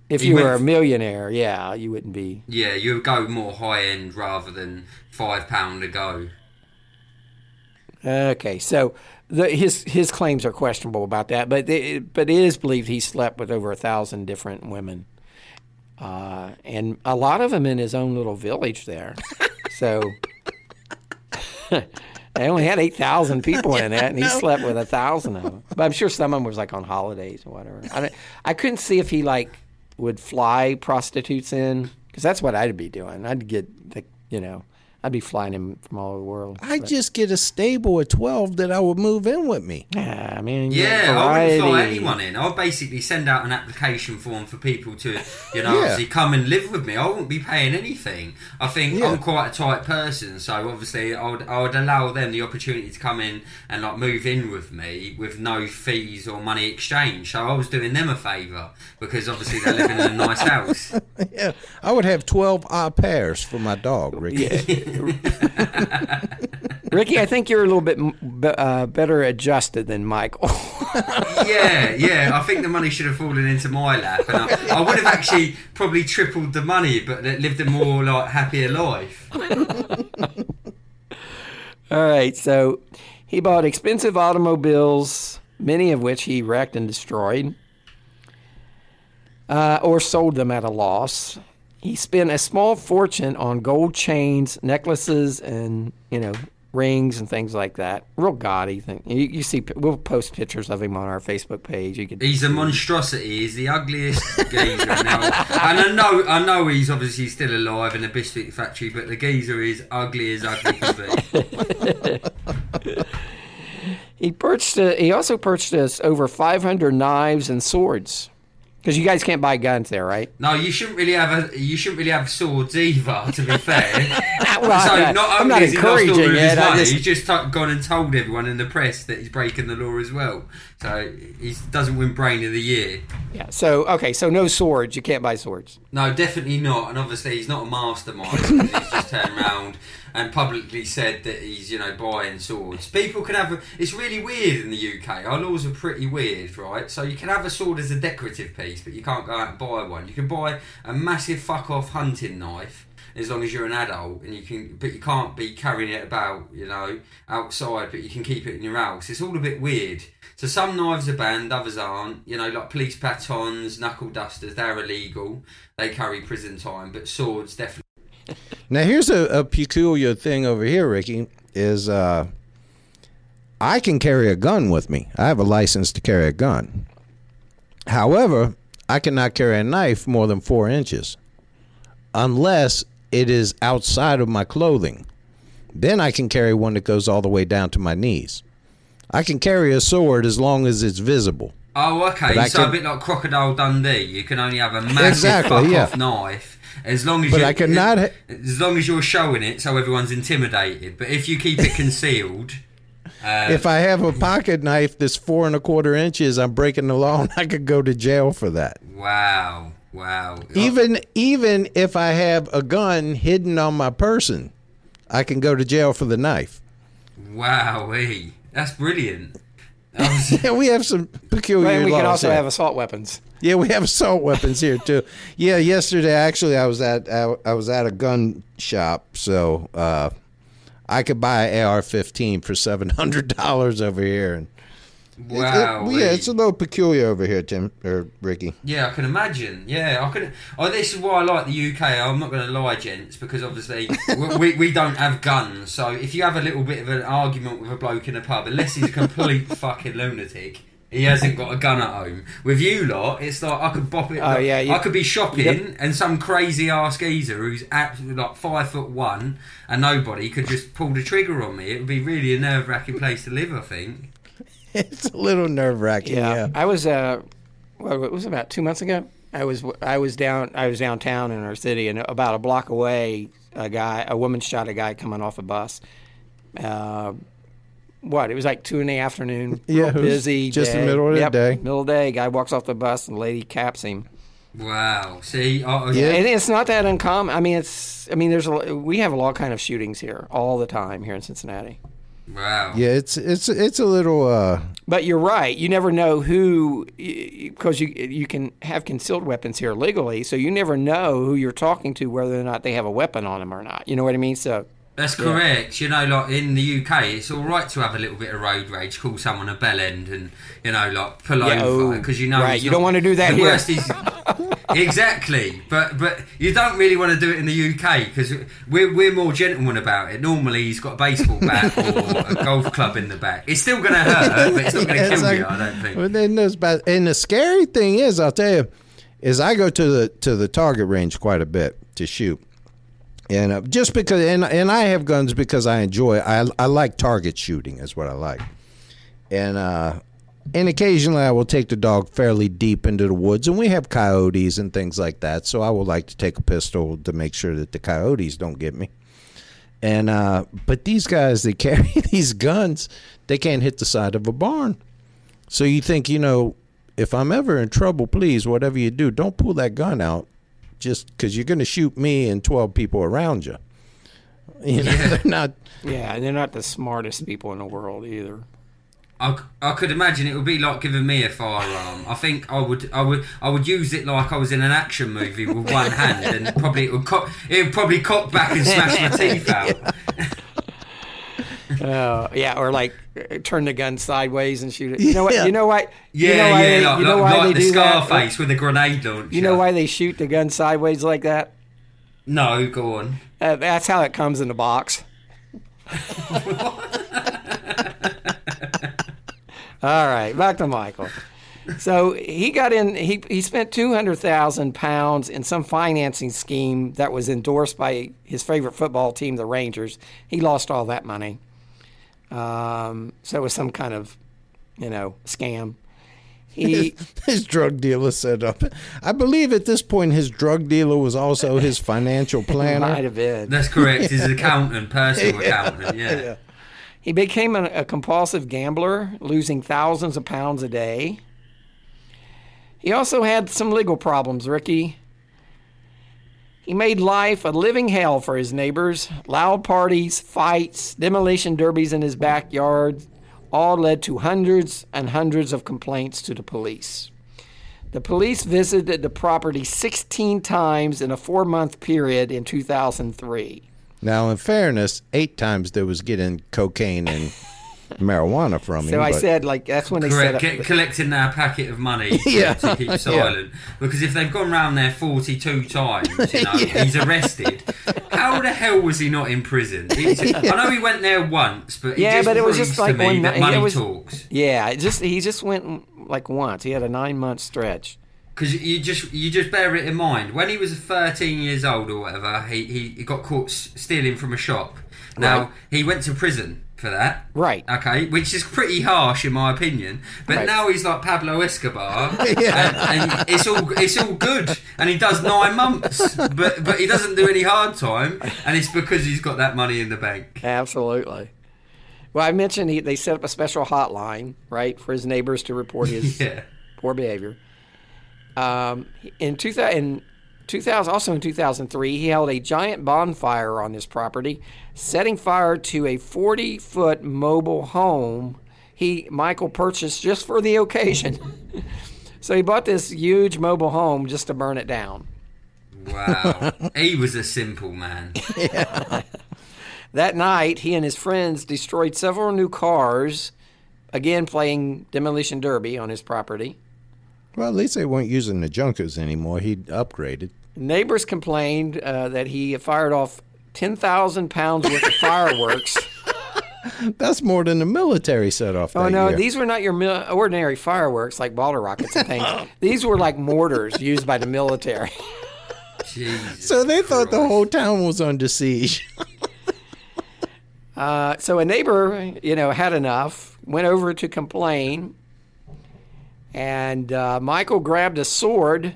if he you were a millionaire, yeah, you wouldn't be. Yeah, you would go more high end rather than five pound a go. Okay, so the, his his claims are questionable about that, but it, but it is believed he slept with over a thousand different women, uh, and a lot of them in his own little village there. so they only had eight thousand people in it, and he slept with a thousand of them. But I'm sure some of them was like on holidays or whatever. I I couldn't see if he like would fly prostitutes in because that's what I'd be doing. I'd get the you know. I'd be flying him from all over the world. I But- just get a stable at twelve that I would move in with me. yeah, I mean, Yeah, I wouldn't fly anyone in. I'll basically send out an application form for people to, you know, Yeah. obviously come and live with me. I wouldn't be paying anything. I think Yeah. I'm quite a tight person, so obviously I would, I would allow them the opportunity to come in and like move in with me with no fees or money exchange. So I was doing them a favour because obviously they're living in a nice house. Yeah, I would have twelve au pairs for my dog, Ricky. Ricky, I think you're a little bit uh, better adjusted than Michael. yeah, yeah. I think the money should have fallen into my lap, and I, I would have actually probably tripled the money, but lived a more like happier life. All right, so he bought expensive automobiles, many of which he wrecked and destroyed, uh, or sold them at a loss. He spent a small fortune on gold chains, necklaces, and you know rings and things like that. Real gaudy thing. You, you see, we'll post pictures of him on our Facebook page. You can. He's a monstrosity. He's the ugliest geezer now. And I know, I know, he's obviously still alive in a biscuit factory, but the geezer is ugly as ugly can be. He purchased. A, he also purchased over 500 knives and swords. Because you guys can't buy guns there, right? No, you shouldn't really have a. You shouldn't really have swords either. To be fair, Well, so I'm not- I'm only not has he lost all of encouraging his money, just- he's just t- gone and told everyone in the press that he's breaking the law as well. So he doesn't win Brain of the Year. Yeah. So okay, so no swords. You can't buy swords. No, definitely not. And obviously, he's not a mastermind. he's just turned around and publicly said that he's, you know, buying swords. People can have. A, it's really weird in the UK. Our laws are pretty weird, right? So you can have a sword as a decorative piece, but you can't go out and buy one. You can buy a massive fuck off hunting knife. As long as you're an adult, and you can, but you can't be carrying it about, you know, outside. But you can keep it in your house. It's all a bit weird. So some knives are banned, others aren't. You know, like police batons, knuckle dusters, they're illegal. They carry prison time, but swords definitely. Now here's a, a peculiar thing over here, Ricky. Is uh, I can carry a gun with me. I have a license to carry a gun. However, I cannot carry a knife more than four inches, unless it is outside of my clothing. Then I can carry one that goes all the way down to my knees. I can carry a sword as long as it's visible. Oh, okay. So a bit like Crocodile Dundee. You can only have a massive Exactly, fuck yeah. off knife as long as But you. I cannot ha- As long as you're showing it, so everyone's intimidated. But if you keep it concealed, uh, If I have a pocket knife that's four and a quarter inches, I'm breaking the law, and I could go to jail for that. wow, wow. Even even if I have a gun hidden on my person, I can go to jail for the knife. wow, that's brilliant. Yeah, we have some peculiar And we can also here. have assault weapons. Yeah, we have assault weapons here too. Yeah, yesterday actually I was at I, I was at a gun shop, so uh, I could buy an AR-15 for seven hundred dollars over here. And it- it- wow. yeah, it's a little peculiar over here, Tim or uh, Ricky. Yeah, I can imagine. Yeah, I can. Oh, this is why I like the UK. I'm not going to lie, gents, because obviously we, we, don't have guns. So if you have a little bit of an argument with a bloke in a pub, unless he's a complete fucking lunatic, he hasn't got a gun at home. With you lot, it's like I could bop it. Oh, yeah, you- I could be shopping Yep. and some crazy ass geezer who's absolutely like five foot one and nobody could just pull the trigger on me. It would be really a nerve wracking place to live. I think. It's a little nerve wracking. Yeah. Yeah. I was uh, well, it was about two months ago. I was I was down I was downtown in our city, and about a block away, a guy, a woman shot a guy coming off a bus. Uh, what? It was like two in the afternoon. Yeah, real busy. just the middle of the Yep, day. Middle of the day. Guy walks off the bus, and the lady caps him. Wow. See, I, I, Yeah. And it's not that uncommon. I mean, it's. I mean, there's a. We have a lot of kind of shootings here all the time here in Cincinnati. Wow. Yeah, it's it's it's a little uh But you're right. You never know who, because you you can have concealed weapons here legally, so you never know who you're talking to, whether or not they have a weapon on them or not. You know what I mean? So That's correct. You know, like in the UK, it's all right to have a little bit of road rage, call someone a bell end, and you know, like pull Yeah, over oh, because you know right, you not- don't wanna do that The here. worst is exactly, but but you don't really want to do it in the UK because we're we're more gentlemen about it. Normally, he's got a baseball bat or a golf club in the back. It's still going to hurt, but it's not going to Yeah, kill like- you. I don't think. Well, then there's bad, and the scary thing is, I'll tell you, is I go to the to the target range quite a bit to shoot, and uh, just because, and and I have guns because I enjoy. I I like target shooting is what I like, and uh, and occasionally I will take the dog fairly deep into the woods, and we have coyotes and things like that. So I would like to take a pistol to make sure that the coyotes don't get me. And uh, but these guys that carry these guns, they can't hit the side of a barn. So you think, you know, if I'm ever in trouble, please, whatever you do, don't pull that gun out just because you're going to shoot me and 12 people around you. You know, they're not. yeah, and they're not the smartest people in the world either. I, I could imagine it would be like giving me a firearm. I think I would I would I would use it like I was in an action movie with one hand, and probably it would co- it would probably cock back and smash my teeth out. Uh, yeah, or like turn the gun sideways and shoot it. You know what? Yeah. You know why? Yeah, you know why yeah, they, like, you know why like they the do that? Scarface with a grenade launcher. You know why they shoot the gun sideways like that? No, go on. Uh, that's how it comes in the box. All right, back to Michael. So he got in. He he spent two hundred thousand pounds in some financing scheme that was endorsed by his favorite football team, the Rangers. He lost all that money. Um, so it was some kind of, you know, scam. He His drug dealer set up. I believe at this point his drug dealer was also his financial planner. might planner. have been. That's correct. His accountant, personal accountant. Yeah. He became a, a compulsive gambler, losing thousands of pounds a day. He also had some legal problems, Ricky. He made life a living hell for his neighbors. Loud parties, fights, demolition derbies in his backyard all led to hundreds and hundreds of complaints to the police. The police visited the property 16 times in a four month period in 2003. Now, in fairness, eight times there was getting cocaine and marijuana from him. So I but- said, like, that's when they Correct. set up. Get, collecting their packet of money to, Yeah. to keep silent. Because if they've gone round there 42 times, you know, he's arrested. How the hell was he not in prison? It's- I know he went there once, but it Yeah, just but it was proves just to like one that night- money was- talks. Yeah, it just he just went like once. He had a nine month stretch. Because you just you just bear it in mind. When he was 13 years old or whatever, he, he, he got caught stealing from a shop. Now Right. he went to prison for that. Right. Okay, which is pretty harsh in my opinion. But Right. now he's like Pablo Escobar, and, and it's all it's all good, and he does nine months, but but he doesn't do any hard time, and it's because he's got that money in the bank. Absolutely. Well, I mentioned he, they set up a special hotline, right, for his neighbors to report his Yeah. poor behavior. Um, in, 2000, in 2000, also in 2003, he held a giant bonfire on his property, setting fire to a 40 foot mobile home he Michael purchased just for the occasion. so he bought this huge mobile home just to burn it down. Wow, he was a simple man. That night, he and his friends destroyed several new cars, again playing demolition derby on his property. Well, at least they weren't using the junkers anymore. He'd upgraded. Neighbors complained uh, that he fired off 10,000 pounds worth of fireworks. That's more than the military set off. Oh, that no, year. these were not your mil- ordinary fireworks like bottle rockets and things. these were like mortars used by the military. Jesus So they thought the whole town was under siege. Uh, so a neighbor, you know, had enough, went over to complain, and uh, Michael grabbed a sword,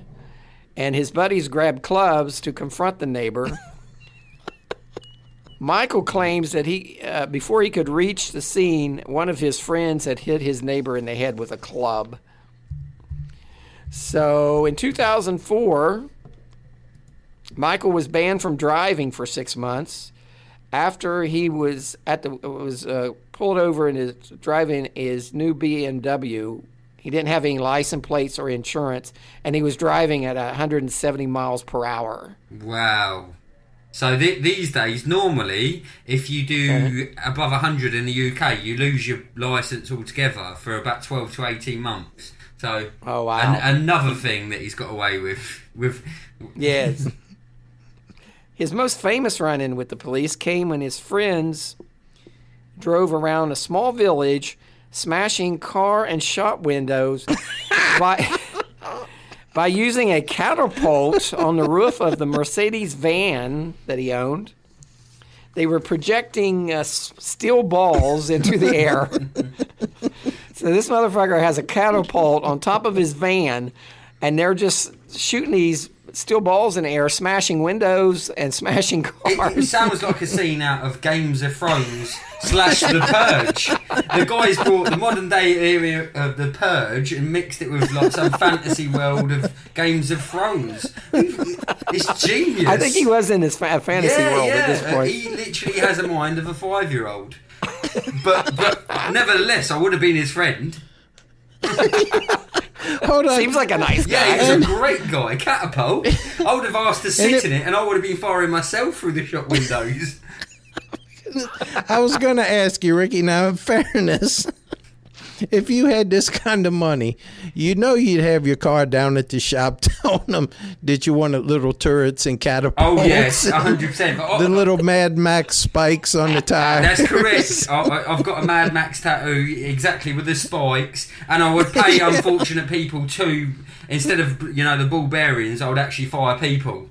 and his buddies grabbed clubs to confront the neighbor. Michael claims that he, uh, before he could reach the scene, one of his friends had hit his neighbor in the head with a club. So in 2004, Michael was banned from driving for six months after he was at the was uh, pulled over and is driving his new BMW. He didn't have any license plates or insurance, and he was driving at 170 miles per hour. Wow. So th- these days, normally, if you do uh-huh. above 100 in the UK, you lose your license altogether for about 12 to 18 months. So, Oh, wow. an- another thing that he's got away with. with Yes. his most famous run-in with the police came when his friends drove around a small village, smashing car and shop windows by by using a catapult on the roof of the Mercedes van that he owned. They were projecting uh, steel balls into the air. so this motherfucker has a catapult on top of his van, and they're just shooting these steel balls in the air, smashing windows and smashing cars. it sounds like a scene out of Games of Thrones slash The Purge. The guys brought the modern day area of The Purge and mixed it with like some fantasy world of Games of Thrones. It's genius. I think he was in his fa- fantasy yeah, world yeah. at this point. uh. He literally has a mind of a five year old. But but nevertheless, I would have been his friend. Hold on. Seems like a nice guy. Yeah, he's a um, great guy. Catapult. I would have asked to sit it- in it, and I would have been firing myself through the shop windows. I was going to ask you, Ricky. Now, in fairness, if you had this kind of money, you know you'd have your car down at the shop telling them that you wanted little turrets and catapults. Oh yes, hundred percent. The little Mad Max spikes on the ah, tire. That's correct. I, I've got a Mad Max tattoo exactly with the spikes, and I would pay unfortunate people to instead of you know the ball bearings, I would actually fire people.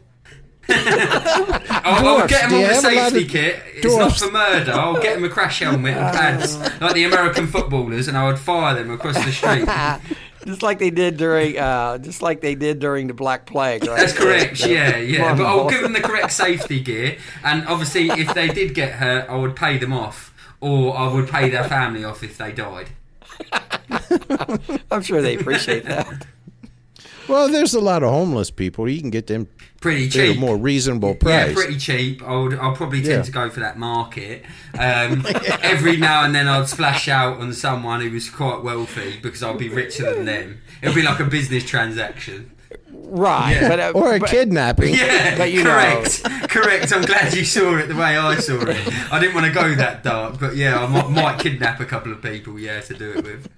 I'll, I'll get them on the have safety kit. It's not for murder. I'll get them a crash helmet and pads like the American footballers, and I would fire them across the street. Just like they did during, uh, just like they did during the Black Plague, right? That's correct. Yeah, yeah. But I'll give them the correct safety gear, and obviously, if they did get hurt, I would pay them off, or I would pay their family off if they died. I'm sure they appreciate that. Well, there's a lot of homeless people. You can get them Pretty at a cheap. more reasonable price. Yeah, pretty cheap. I would, I'll probably tend Yeah. to go for that market. Um, Every now and then, I'd splash out on someone who was quite wealthy because I'd be richer than them. It'd be like a business transaction. Right. Yeah. But, uh, or a but- kidnapping. Yeah, But you know- correct, correct. I'm glad you saw it the way I saw it. I didn't want to go that dark, but yeah, I might, might kidnap a couple of people. Yeah, to do it with.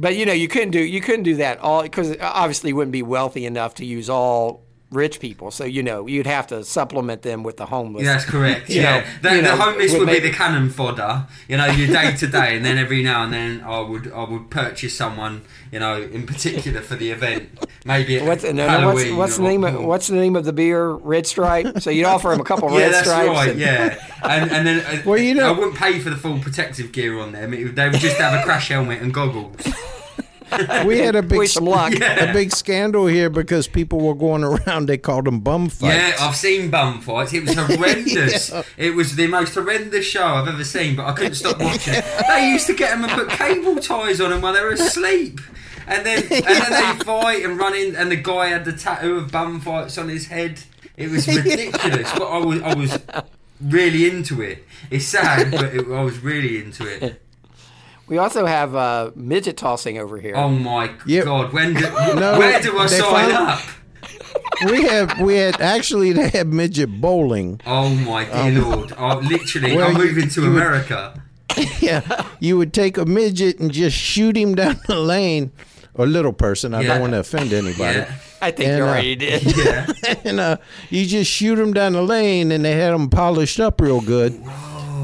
But you know, you couldn't do you couldn't do that all because obviously you wouldn't be wealthy enough to use all rich people. So you know, you'd have to supplement them with the homeless. Yeah, that's correct. Yeah, know, the, the know, homeless with would be the cannon fodder. You know, your day to day, and then every now and then I would I would purchase someone. You know, in particular for the event. Maybe What's, no, no, what's, Halloween. what's the or- name of what's the name of the beer? Red Stripe. So you'd offer him a couple Yeah, red that's stripes. right. and- Yeah, and and then Well, you know- I wouldn't pay for the full protective gear on them. It, they would just have a crash helmet and goggles. We had a big Wish them luck. Yeah. a big scandal here because people were going around. They called them bum fights. Yeah, I've seen bum fights. It was horrendous. It was the most horrendous show I've ever seen, but I couldn't stop watching it. They used to get them and put cable ties on them while they were asleep. And then, and then they fight and run in, and the guy had the tattoo of bum fights on his head. It was ridiculous, but I was, I was really into it. It's sad, but it, I was really into it. We also have uh, midget tossing over here. Oh my Yeah. god! When do, No, where do I sign found- up? we have we had actually they had midget bowling. Oh my dear lord! I, literally, Well, I'm you- moving to you would- America. Yeah, you would take a midget and just shoot him down the lane, or little person. I Yeah. don't want to offend anybody. Yeah. I think and, you uh, already did. Yeah. and uh, you just shoot them down the lane, and they had them polished up real good,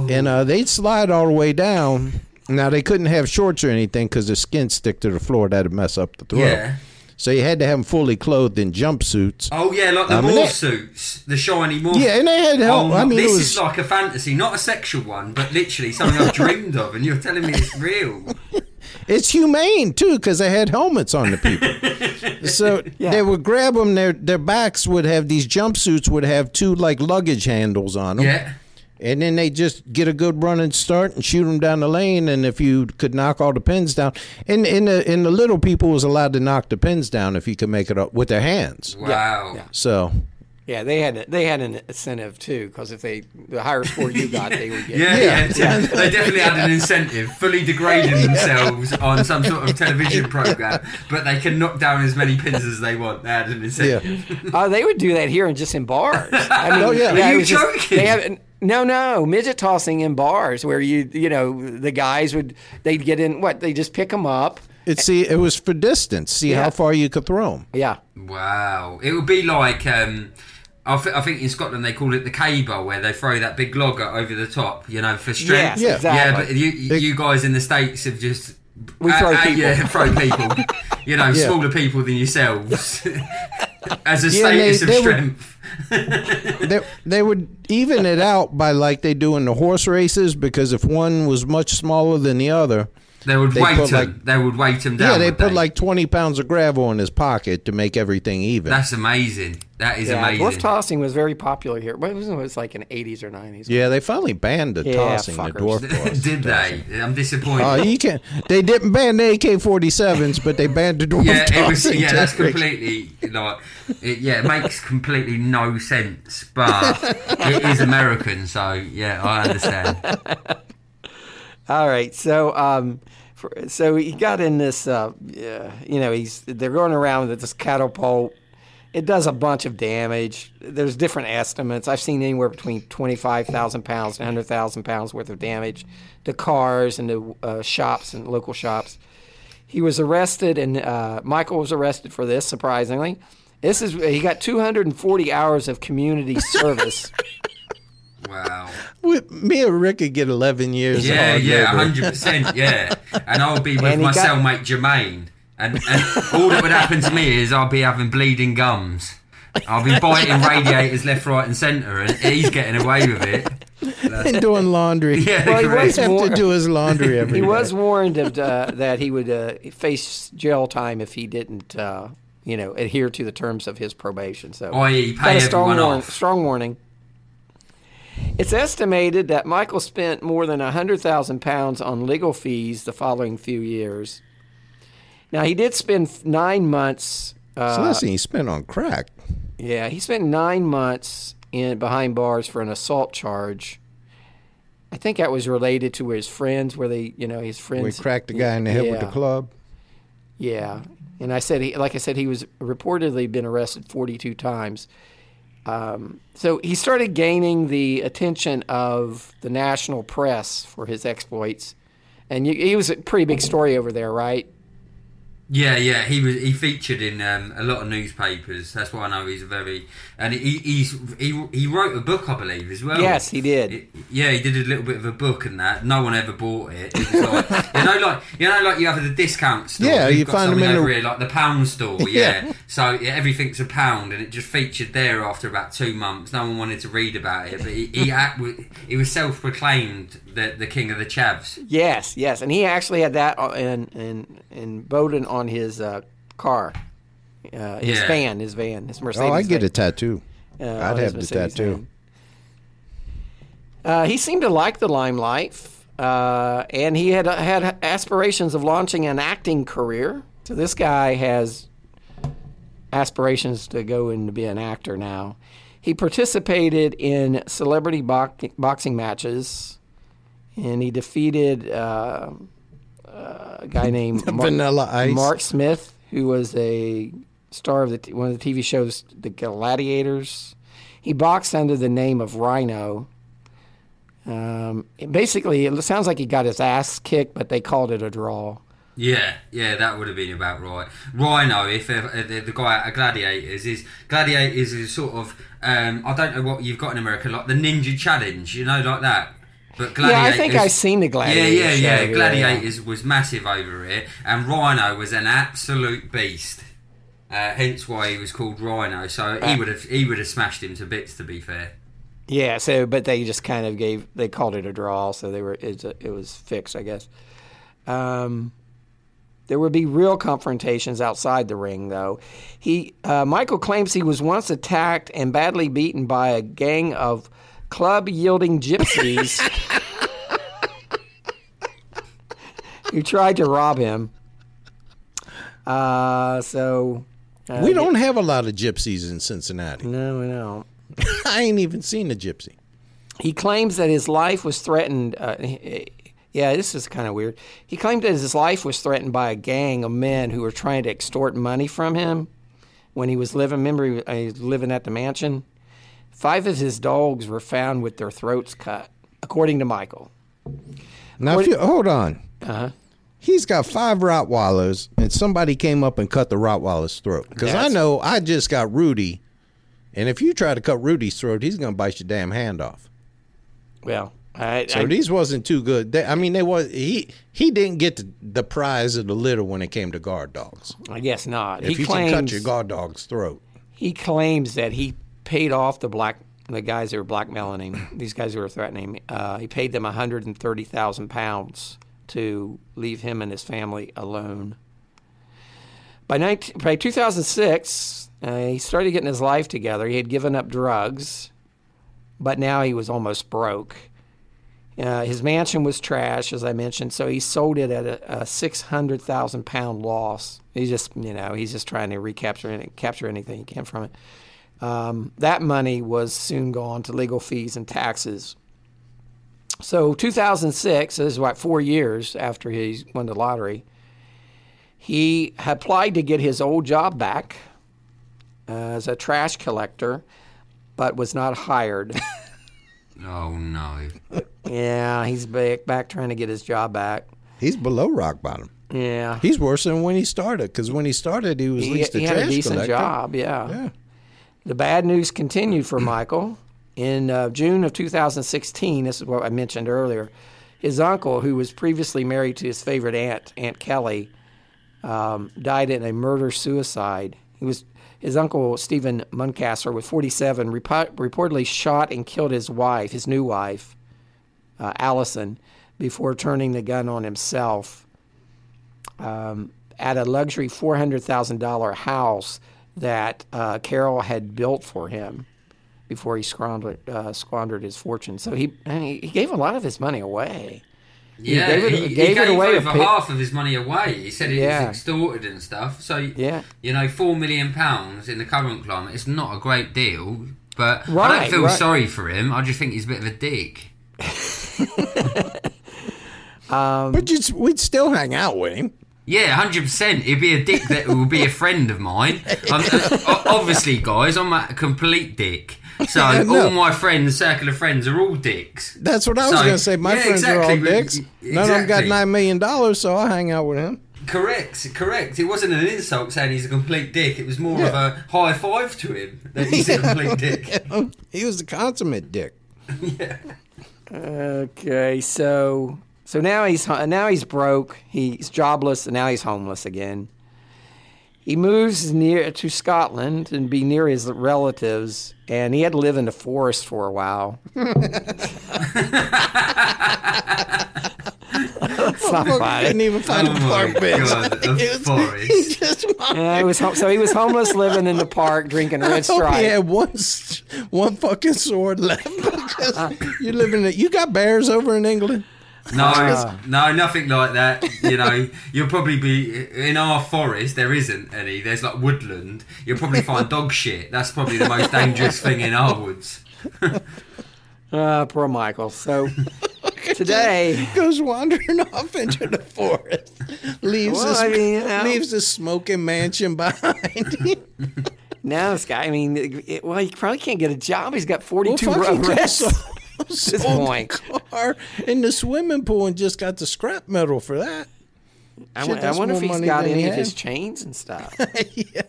and uh, they'd slide all the way down. Now they couldn't have shorts or anything because the skin stick to the floor. That'd mess up the throw. Yeah. So you had to have them fully clothed in jumpsuits. Oh yeah, like the I mean, morph that- suits, the shiny morph. Yeah, and they had help. Oh, I mean, this was is like a fantasy, not a sexual one, but literally something I've dreamed of, and you're telling me it's real. It's humane too because they had helmets on the people. so Yeah. they would grab them. Their their backs would have these jumpsuits would have two like luggage handles on them. Yeah. And then they just get a good running start and shoot them down the lane. And if you could knock all the pins down, and in the in the little people was allowed to knock the pins down if you could make it up with their hands. Wow. yeah. So Yeah, they had they had an incentive too because if they the higher score you got, they would get. Yeah, yeah, yeah. They definitely had an incentive, fully degrading themselves on some sort of television program, but they can knock down as many pins as they want. They had an incentive. Oh, they would do that here and just in bars. I mean, Oh, yeah. Are you was just- they have, no, no, midget tossing in bars where you, you know, the guys would they'd get in. What they just pick them up. it see it was for distance. See Yeah. how far you could throw them. Yeah, Wow. It would be like, um, I, th- I think in Scotland they call it the caber, where they throw that big logger over the top, you know, for strength. Yes, Yeah. exactly. Yeah, but you, you guys in the States have just. We throw people. Yeah, throw people. you know, Yeah. smaller people than yourselves. As a Yeah, and they- status of they would- strength. They, they would even it out by like they do in the horse races because if one was much smaller than the other, They would They weight put, them. like- they would weight them down. yeah, they would put like twenty pounds of gravel in his pocket to make everything even. That's amazing. That is yeah. amazing. Dwarf tossing was very popular here. What was it? It was like in the eighties or nineties. yeah, they finally banned the Yeah, tossing, the fuckers. dwarf toss. Did they? I'm disappointed. Oh, you can. They didn't ban the AK forty sevens, but they banned the dwarf yeah, it was. tossing. Yeah, that's completely like. It, yeah, it makes completely no sense, but it is American, so yeah, I understand. All right, so um, for, so he got in this. Uh, yeah, you know, he's they're going around with this catapult, it does a bunch of damage. There's different estimates. I've seen anywhere between 25,000 pounds and 100,000 pounds worth of damage to cars and to uh, shops and local shops. He was arrested, and uh, Michael was arrested for this. Surprisingly, this is he got 240 hours of community service. Wow. We- Me and Rick could get 11 years. Yeah, hard yeah, labor. hundred percent, yeah. And I'll be with my got- cellmate Jermaine, and, and all that would happen to me is I'll be having bleeding gums. I'll be biting radiators left, right, and centre, and he's getting away with it. and doing laundry. Yeah, Well, he was have more- to do his laundry every He day. was warned of, uh, that he would uh, face jail time if he didn't, uh, you know, adhere to the terms of his probation. So, i.e. got pay a strong, everyone warn- off. strong warning. It's estimated that Michael spent more than hundred thousand pounds on legal fees the following few years. Now he did spend nine months. Uh, so listen, he spent on crack. yeah, he spent nine months in behind bars for an assault charge. I think that was related to his friends, where they, you know, his friends. We cracked the guy in the head with the club. Yeah, and I said he, like I said, he was reportedly been arrested 42 times. Um, so he started gaining the attention of the national press for his exploits, and you, he was a pretty big story over there, right? Yeah, yeah, he was. He featured in um, a lot of newspapers. That's why I know he's a very. And he he's he he wrote a book, I believe, as well. Yes, he did. It- yeah, he did a little bit of a book and that. No one ever bought it. It was like you know, like you know, like you have the discount store. Yeah, We've you got find them something in the- here, like the pound store. Yeah. Yeah. So yeah, everything's a pound, and it just featured there after about two months. No one wanted to read about it, but he he, act, he was self-proclaimed the the king of the chavs. Yes, yes, and he actually had that on- in in in Bowden on his uh, car, uh, his Yeah. van, his van, his Mercedes. Oh, I get van. a tattoo. uh, I'd have the tattoo. Uh, he seemed to like the limelight, uh, and he had had aspirations of launching an acting career. So this guy has aspirations to go and be an actor now. He participated in celebrity box- boxing matches, and he defeated uh, uh, a guy named Mar- Vanilla Ice. Mark Smith, who was a star of the t- one of the TV shows, The Gladiators. He boxed under the name of Rhino. Um, basically, it sounds like he got his ass kicked, but they called it a draw. Yeah, yeah, that would have been about right. Rhino, if uh, the, the guy at Gladiators is Gladiators is sort of um, I don't know what you've got in America, like the Ninja Challenge, you know, like that. But Gladiators, Yeah, I think I've seen the Yeah, Gladiators. yeah, show, yeah. Gladiators was massive over here, and Rhino was an absolute beast. Uh, hence why he was called Rhino. So he would have he would have smashed him to bits. To be fair. Yeah, so but they just kind of gave they called it a draw, so they were it's a, it was fixed, I guess. Um, there would be real confrontations outside the ring, though. He uh, Michael claims he was once attacked and badly beaten by a gang of club yielding gypsies who tried to rob him. Uh, so uh, we don't have a lot of gypsies in Cincinnati. no, we don't. I ain't even seen a gypsy. He claims that his life was threatened. Uh, yeah, this is kind of weird. He claimed that his life was threatened by a gang of men who were trying to extort money from him when he was living. Remember, he was- he was living at the mansion. Five of his dogs were found with their throats cut, according to Michael. Now, if you, hold on. Uh-huh. He's got five Rottweilers, and somebody came up and cut the Rottweiler's throat. Because I know I just got Rudy, and if you try to cut Rudy's throat, he's going to bite your damn hand off. Well, I, So I- these wasn't too good. They, I mean, they was he he didn't get the, the prize of the litter when it came to guard dogs. I guess not. If he you claims can cut your guard dog's throat, he claims that he paid off the black the guys that were blackmailing him. These guys who were threatening him. Uh, he paid them one hundred and thirty thousand pounds to leave him and his family alone. By 19, by two thousand six, uh, he started getting his life together. He had given up drugs, but now he was almost broke. Uh, his mansion was trash, as I mentioned, so he sold it at a, a six hundred thousand pound loss. He's just, you know, he's just trying to recapture any, capture anything he can from it. Um, that money was soon gone to legal fees and taxes. So 2006, this is what four years after he won the lottery, he applied to get his old job back uh, as a trash collector, but was not hired. Oh no. yeah, he's back, back trying to get his job back. He's below rock bottom. Yeah. He's worse than when he started. Because when he started, he was at he, least a he trash had a decent collector. job, yeah. Yeah. The bad news continued for Michael. In uh, June of 2016, this is what I mentioned earlier, his uncle, who was previously married to his favorite aunt, Aunt Kelly, um, died in a murder suicide. He was his uncle Stephen Muncaster was 47, repo- reportedly shot and killed his wife, his new wife, uh, Allison, before turning the gun on himself um, at a luxury $400,000 house that uh, Carroll had built for him before he squandered, uh, squandered his fortune. So he, I mean, he gave a lot of his money away. Yeah, gave it- he, he gave gave, it away over a half of his money away. He said it Yeah. was extorted and stuff. So Yeah. you know, four million pounds in the current climate, it's not a great deal. But I don't feel right. sorry for him. I just think he's a bit of a dick. But you'd, we'd still hang out with him. Yeah, hundred percent. He'd be a dick that will be a friend of mine. I'm, uh, obviously, guys, I'm a complete dick. So no. all my friends, circle of friends, are all dicks. That's what I was So- going to say. My yeah, friends are all exactly, dicks. None of them got $9 million, so I'll hang out with him. Correct, correct. It wasn't an insult saying he's a complete dick. It was more of a high five to him that he's a complete dick. he was the consummate dick. Okay, so so now he's now he's broke. He's jobless, and now he's homeless again. He moves near to Scotland and be near his relatives, and he had to live in the forest for a while. That's not Couldn't even find Oh a park bench. God, He was- he just Yeah, he was hom- so he was homeless, living in the park, drinking red hope stripe. he had one, one fucking sword left. because you live in it. You got bears over in England. No, no, nothing like that. You know, you'll probably be in our forest. There isn't any. There's like woodland. You'll probably find dog shit. That's probably the most dangerous thing in our woods. Uh, poor Michael. So today, Goes wandering off into the forest, leaves Well, this, I mean, you know. leaves the smoking mansion behind. now this guy, I mean, it, well, he probably can't get a job. He's got well, 42 fucking arrests. this point. car in the swimming pool and just got the scrap metal for that. I, Shit, won- I wonder if he's got any he of his chains and stuff. yeah.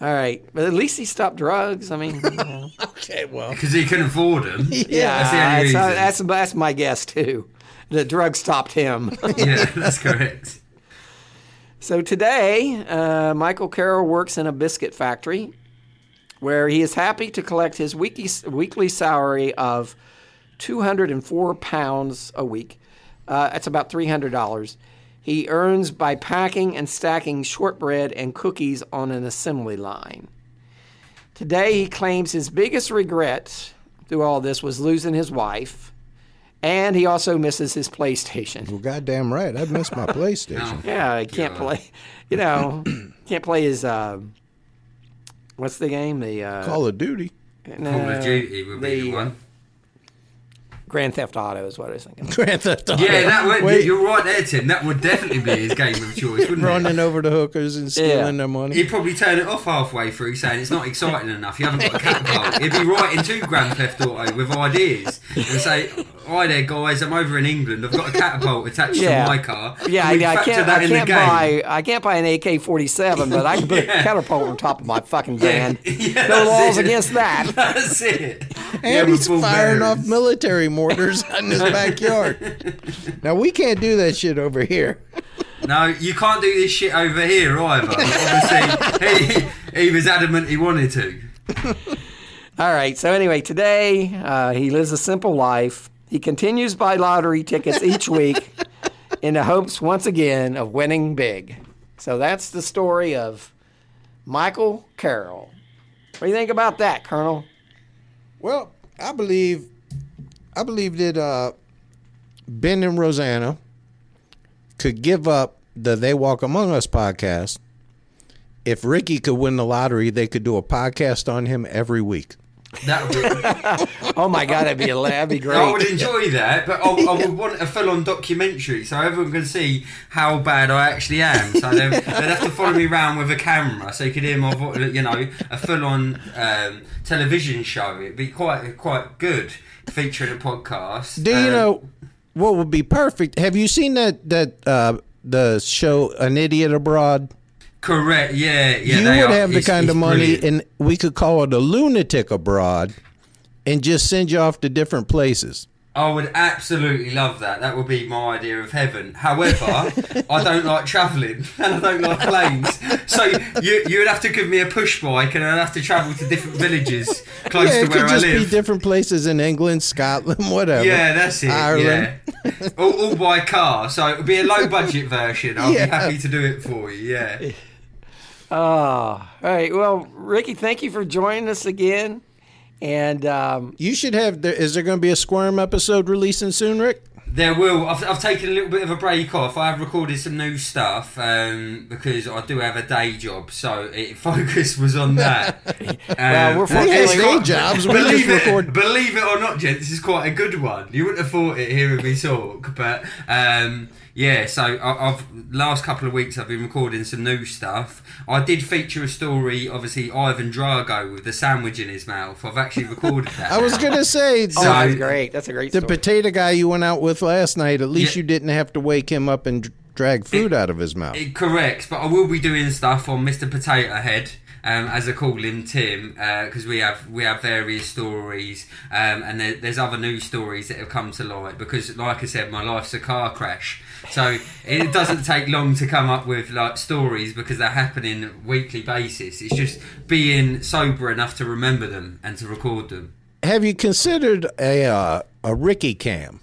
All right, but at least he stopped drugs. I mean, you know. Okay, well. Because he couldn't afford them. yeah, That's the only that's, reason. that's, that's my guess too. The drugs stopped him. yeah, that's correct. so today, uh, Michael Carroll works in a biscuit factory where he is happy to collect his weekly, weekly salary of 204 pounds a week. Uh, that's about $300. He earns by packing and stacking shortbread and cookies on an assembly line. Today, he claims his biggest regret through all this was losing his wife, and he also misses his PlayStation. Well, goddamn right. I've missed my PlayStation. Yeah, I can't God. play. You know, can't play his. Uh, what's the game? The uh, Call of Duty. no, Call of Duty would be the the, uh, one. Grand Theft Auto is what I was thinking. Grand Theft Auto. Yeah, that would. Wait, You're right there, Tim. That would definitely be his game of choice, wouldn't it? running over the hookers and stealing Yeah. their money. He'd probably turn it off halfway through, saying it's not exciting enough. You haven't got a catapult. He'd be writing to Grand Theft Auto with ideas and say, "Hi there, guys. I'm over in England. I've got a catapult attached Yeah. to my car. Yeah, Can we I, I can't. that I can't buy. I can't buy an AK-47, but I can put Yeah. a catapult on top of my fucking van. Yeah, no laws it. against that. That's it. And with he's full firing off bearings. military mortars in his backyard. now we can't do that shit over here. No, you can't do this shit over here either. Obviously, he, he was adamant he wanted to. All right. So anyway, today uh, he lives a simple life. He continues to buy lottery tickets each week in the hopes once again of winning big. So that's the story of Michael Carroll. What do you think about that, Colonel? Well, I believe, I believe that uh, Ben and Rosanna could give up the They Walk Among Us podcast. If Ricky could win the lottery, they could do a podcast on him every week. That would be, Oh my God, that'd be that'd be great. I would enjoy that, but I, I would want a full-on documentary so everyone can see how bad I actually am. So they'd, they'd have to follow me around with a camera so you could hear my, vo- you know, a full-on um, television show. It'd be quite quite good featuring a podcast. Do you Um, know what would be perfect? Have you seen that that uh, the show An Idiot Abroad? Correct. Yeah. Yeah. you would are- have the it's- kind it's of money, brilliant. and we could call it a lunatic abroad, and just send you off to different places. I would absolutely love that. That would be my idea of heaven. However, I don't like travelling and I don't like planes. So you you would have to give me a push bike and I'd have to travel to different villages close yeah, to it could just be different places in England, Scotland, whatever. Yeah, that's it. Ireland. Yeah, all, all by car. So it would be a low budget version. I'll Yeah. be happy to do it for you. Yeah. Oh, all right. Well, Ricky, thank you for joining us again. And um, You should have. Is there going to be a Squirm episode releasing soon, Rick? There will. I've, I've taken a little bit of a break off. I have recorded some new stuff um, because I do have a day job, so it, focus was on that. Well, we're Um, fortunately- day quite- jobs, we Believe just it, record- believe it or not, gent, this is quite a good one. You wouldn't have thought it hearing me talk, but um, yeah. So I, I've last couple of weeks I've been recording some new stuff. I did feature a story, obviously Ivan Drago with the sandwich in his mouth. I've actually recorded that. I was going to say oh, that's great. That's a great the story. potato guy you went out with last night. At least Yeah. you didn't have to wake him up and drag food out of his mouth. Eh, Correct, but I will be doing stuff on Mr. Potato Head, um, as I call him, Tim, because we have we have various stories, um, and there, there's other news stories that have come to light. Because, like I said, my life's a car crash, so it doesn't take long to come up with like stories because they're happening weekly basis. It's just being sober enough to remember them and to record them. Have you considered a uh, a Ricky cam?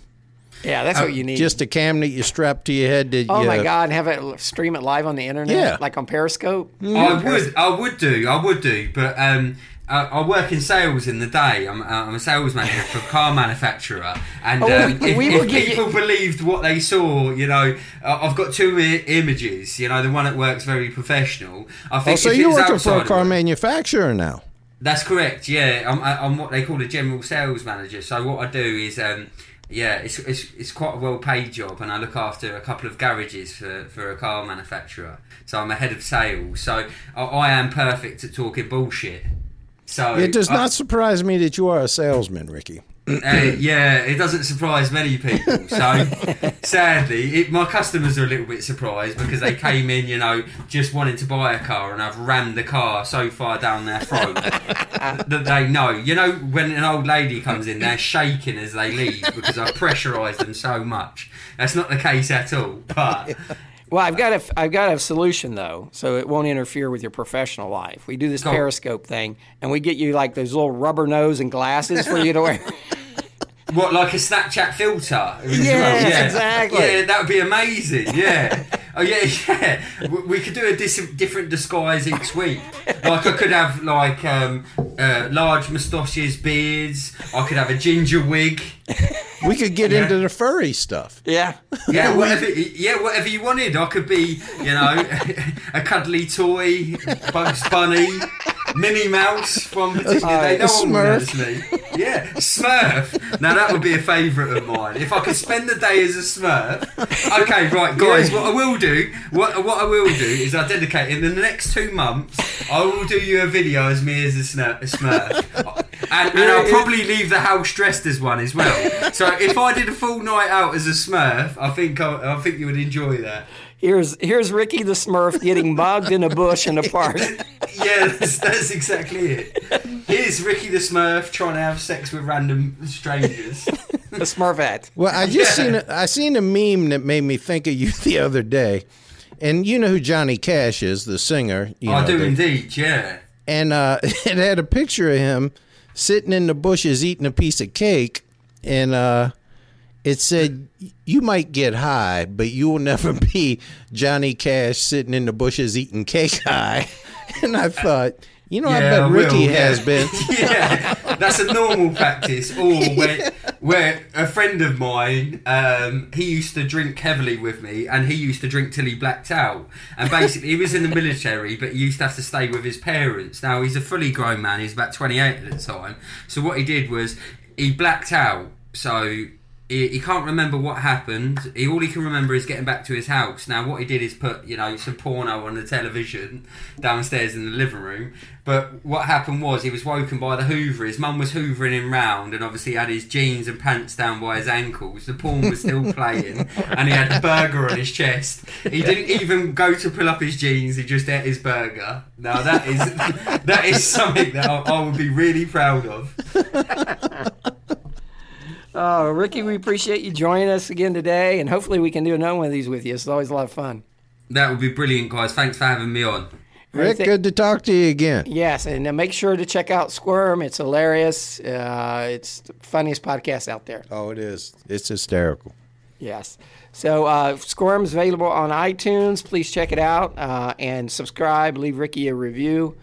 Yeah, that's what you need. Just a cam that you strap to your head. That oh you, my God, and have it stream it live on the internet, Yeah. like on Periscope. I would, I would do, I would do, but um, I, I work in sales in the day. I'm, uh, I'm a sales manager for a car manufacturer, and Oh, um, we- if, we if get you- people believed what they saw, you know, uh, I've got two I- images. You know, the one that works very professional. I Oh, think. so you're working for a car work- manufacturer now? that's correct. Yeah, I'm, I'm what they call a general sales manager. So what I do is, um, yeah, it's, it's it's quite a well paid job, and I look after a couple of garages for, for a car manufacturer. So I'm a head of sales. So I, I am perfect at talking bullshit. So It does I- not surprise me that you are a salesman, Ricky. Uh, yeah, it doesn't surprise many people. So, sadly, it, my customers are a little bit surprised because they came in, you know, just wanting to buy a car, and I've rammed the car so far down their throat that they know. You know, when an old lady comes in, they're shaking as they leave because I've pressurised them so much. That's not the case at all. But Well, I've got a, I've got a solution though, so it won't interfere with your professional life. We do this Go. Periscope thing, and we get you like those little rubber nose and glasses for you to wear. What, like a Snapchat filter? Yes, exactly. Yeah, that would be amazing. Yeah. Oh yeah, yeah. We- We could do a dis- different disguise each week. Like I could have like um, uh, large moustaches, beards. I could have a ginger wig. We could get Yeah. into the furry stuff. yeah, Yeah, whatever. Yeah, whatever you wanted. I could be, you know, a cuddly toy, Bugs Bunny, Minnie Mouse from particular day. a No one notice me. Yeah, Smurf. Now that would be a favourite of mine. If I could spend the day as a Smurf. Okay, right, guys. What I will do, what what I will do is I dedicate in the next two months. I will do you a video as me as a, a Smurf, and, and I'll probably leave the house dressed as one as well. So if I did a full night out as a Smurf, I think I, I think you would enjoy that. Here's here's Ricky the Smurf getting mugged in a bush in a park. Yeah, that's, that's exactly it. Here's Ricky the Smurf trying to have sex with random strangers. The Smurfette. Well, I just Yeah. seen a, I seen a meme that made me think of you the other day, and you know who Johnny Cash is, the singer. You I know, do the- indeed, yeah. and uh, it had a picture of him sitting in the bushes eating a piece of cake, and uh, it said, "You might get high, but you will never be Johnny Cash sitting in the bushes eating cake high." and I thought, you know, I bet I Ricky yeah. has been. yeah, that's a normal practice. Or when where a friend of mine, um, he used to drink heavily with me, and he used to drink till he blacked out. And basically, he was in the military, but he used to have to stay with his parents. Now he's a fully grown man; he's about twenty-eight at the time. So what he did was he blacked out. So he, he can't remember what happened. He all he can remember is getting back to his house. Now, what he did is put you know some porno on the television downstairs in the living room. But what happened was he was woken by the Hoover. His mum was hoovering him round, and obviously had his jeans and pants down by his ankles. The porn was still playing, and he had a burger on his chest. He didn't even go to pull up his jeans. He just ate his burger. Now that is that is something that I, I would be really proud of. Oh, Ricky, we appreciate you joining us again today, and hopefully we can do another one of these with you. It's always a lot of fun. That would be brilliant, guys. Thanks for having me on. Rick, Th- good to talk to you again. Yes, and uh, make sure to check out Squirm. It's hilarious. Uh, it's the funniest podcast out there. Oh, it is. It's hysterical. Yes. So uh, Squirm's available on iTunes. Please check it out uh, and subscribe. Leave Ricky a review.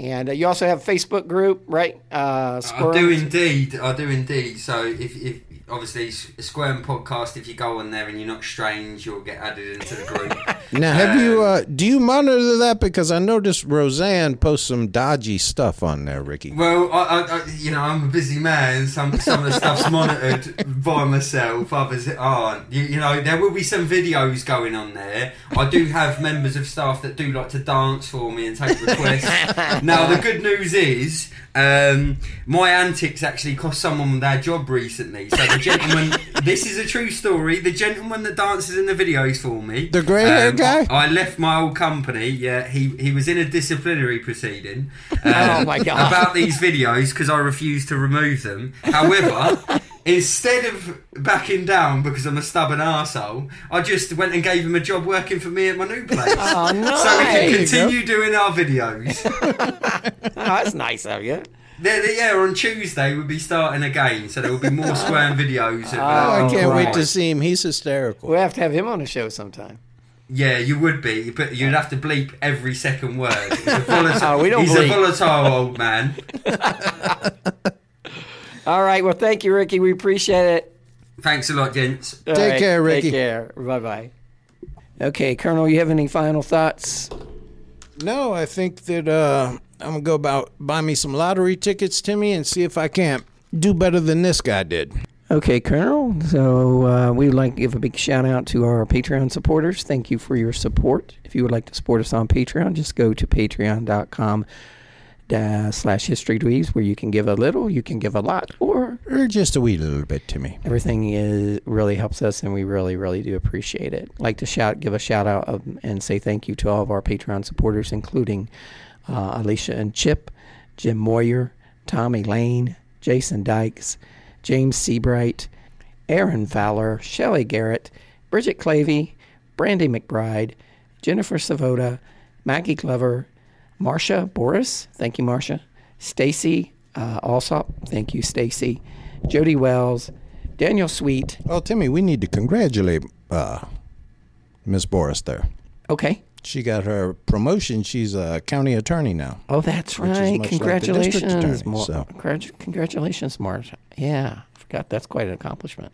And uh, you also have a Facebook group, right? Uh, I do indeed. I do indeed. So if, if obviously S- Squirm podcast, if you go on there and you're not strange, you'll get added into the group. Now, have you? Uh, do you monitor that? Because I noticed Rosanna posts some dodgy stuff on there, Ricky. Well, I, I, I, you know, I'm a busy man. Some some of the stuff's monitored by myself. Others aren't. You, you know, there will be some videos going on there. I do have members of staff that do like to dance for me and take requests. now, the good news is, um, my antics actually cost someone their job recently. So the gentleman, this is a true story. The gentleman that dances in the videos for me, The grey-haired guy? I, I left my old company. Yeah, he he was in a disciplinary proceeding. Um, Oh, my God. About these videos because I refused to remove them. However, instead of backing down because I'm a stubborn arsehole, I just went and gave him a job working for me at my new place. Oh, So we can continue doing our videos. Oh, that's nice of you. They're- they- yeah, on Tuesday we'll be starting again, so there will be more squirm videos. Of, Oh, uh, I can't wait to see him. He's hysterical. We'll have to have him on the show sometime. Yeah, you would be, but you'd have to bleep every second word. He's a volatile, Oh, we don't he's bleep. a volatile old man. All right. Well, thank you, Ricky. We appreciate it. Thanks a lot, gents. All Take care, Ricky. Take care. Bye bye. Okay, Colonel, you have any final thoughts? No, I think that uh, I'm gonna go about buy me some lottery tickets, Timmy, and see if I can't do better than this guy did. Okay, Colonel. So uh, we would like to give a big shout out to our Patreon supporters. Thank you for your support. If you would like to support us on Patreon, just go to patreon.com da- slash history dweebs where you can give a little, you can give a lot, or Or just a wee little bit, to me. everything is really helps us and we really really do appreciate it like to shout give a shout out of, and say thank you to all of our patreon supporters including uh, alicia and chip jim moyer tommy lane jason dykes james seabright aaron fowler shelley garrett bridget clavey brandy mcbride jennifer savoda maggie glover Marcia Boris, thank you, Marcia. Stacy uh, Alsop, thank you, Stacy. Jody Wells, Daniel Sweet. Well, Timmy, we need to congratulate uh, Miss Boris there. Okay. She got her promotion. She's a county attorney now. Oh, that's right. much like Congratulations, attorney, Mar- so. Congratulations, Marcia. Yeah, forgot that's quite an accomplishment.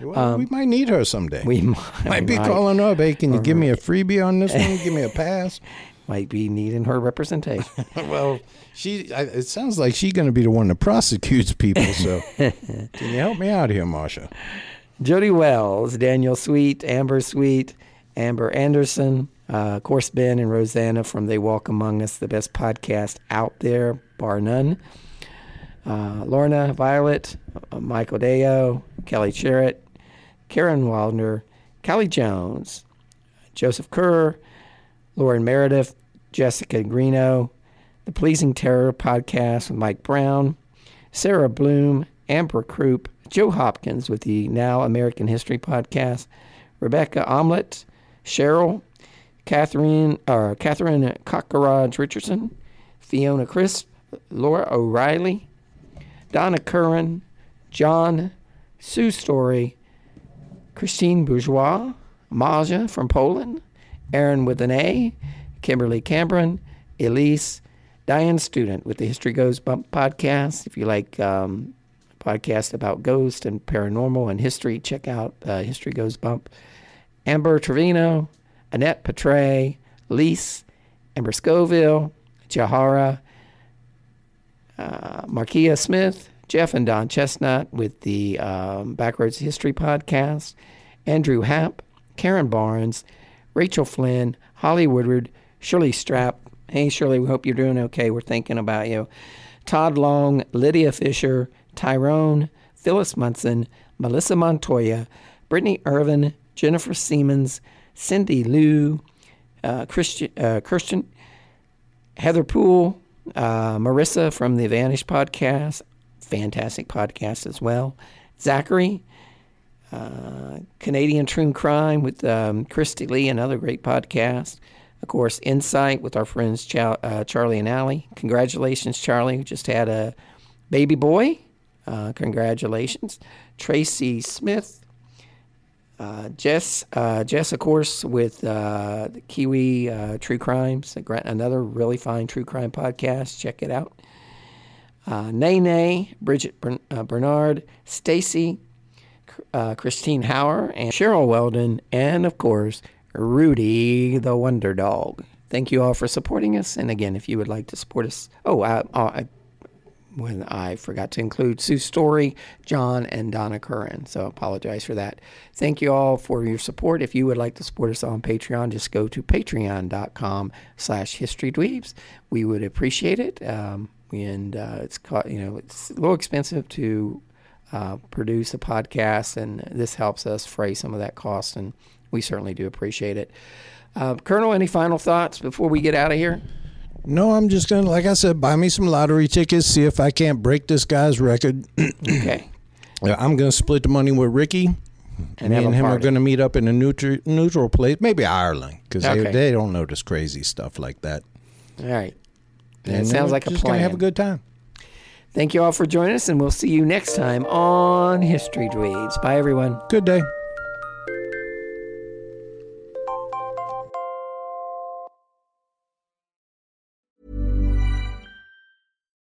Well, we might need her someday. Um, We might, might be might- calling up. Hey, can you give me a freebie on this one? give me a pass. might be needing her representation. well, she. I, it sounds like she's going to be the one that prosecutes people. So, can you help me out here, Marsha? Jody Wells, Daniel Sweet, Amber Sweet, Amber Anderson, uh, of course, Ben and Rosanna from They Walk Among Us, the best podcast out there, bar none. Uh, Lorna Violet, uh, Michael Deo, Kelly Sherritt, Karen Waldner, Kelly Jones, Joseph Kerr, Lauren Meredith, Jessica Greeno, The Pleasing Terror podcast with Mike Brown, Sarah Bloom, Amber Croup, Joe Hopkins with the Now American History podcast, Rebecca Omelette, Cheryl, Catherine or Catherine Cockgarage Richardson, Fiona Crisp, Laura O'Reilly, Donna Curran, John, Sue Story, Christine Bourgeois, Maja from Poland, Aaron with an A, Kimberly Cameron, Elise, Diane Student with the History Goes Bump podcast. If you like um, podcast about ghost and paranormal and history. Check out uh, History Goes Bump. Amber Trevino, Annette Petray, Lise, Amber Scoville, Jahara, uh, Markia Smith, Jeff and Don Chestnut with the um, Backroads History podcast, Andrew Happ, Karen Barnes, Rachel Flynn, Holly Woodward, Shirley Strap. Hey, Shirley, we hope you're doing okay. We're thinking about you. Todd Long, Lydia Fisher, Tyrone, Phyllis Munson, Melissa Montoya, Brittany Irvin, Jennifer Siemens, Cindy Liu, uh, Christian, uh, Christian, Heather Poole, uh, Marissa from the Vanish podcast, fantastic podcast as well. Zachary, uh, Canadian True Crime with um, Kristi Lee, another great podcast. Of course, Insight with our friends Ch- uh, Charlie and Allie. Congratulations, Charlie, who just had a baby boy. Uh, congratulations. Tracy Smith. Uh, Jess, uh, Jess, of course, with uh, the Kiwi uh, True Crimes, another really fine true crime podcast. Check it out. Uh, Nene, Bridget Bernard, Stacy, Christine Hauer, and Cheryl Weldon, and of course, Rudy the Wonder Dog. Thank you all for supporting us. And again, if you would like to support us, oh, I, I when I forgot to include Sue Story, John, and Donna Curran. So I apologize for that. Thank you all for your support. If you would like to support us on Patreon, just go to patreon.com slash historydweebs. We would appreciate it. Um, and uh, it's you know it's a little expensive to uh, produce a podcast, and this helps us fray some of that cost, and we certainly do appreciate it. Uh, Colonel, any final thoughts before we get out of here? No, I'm just gonna, like I said, buy me some lottery tickets, see if I can't break this guy's record. okay. I'm gonna split the money with Ricky. And Me and him are going to meet up in a neutral, neutral place, maybe Ireland, because okay. they, they don't know this crazy stuff like that. All right. And it sounds like a just plan. Just going to have a good time. Thank you all for joining us, and we'll see you next time on History Dweebs. Bye, everyone. Good day.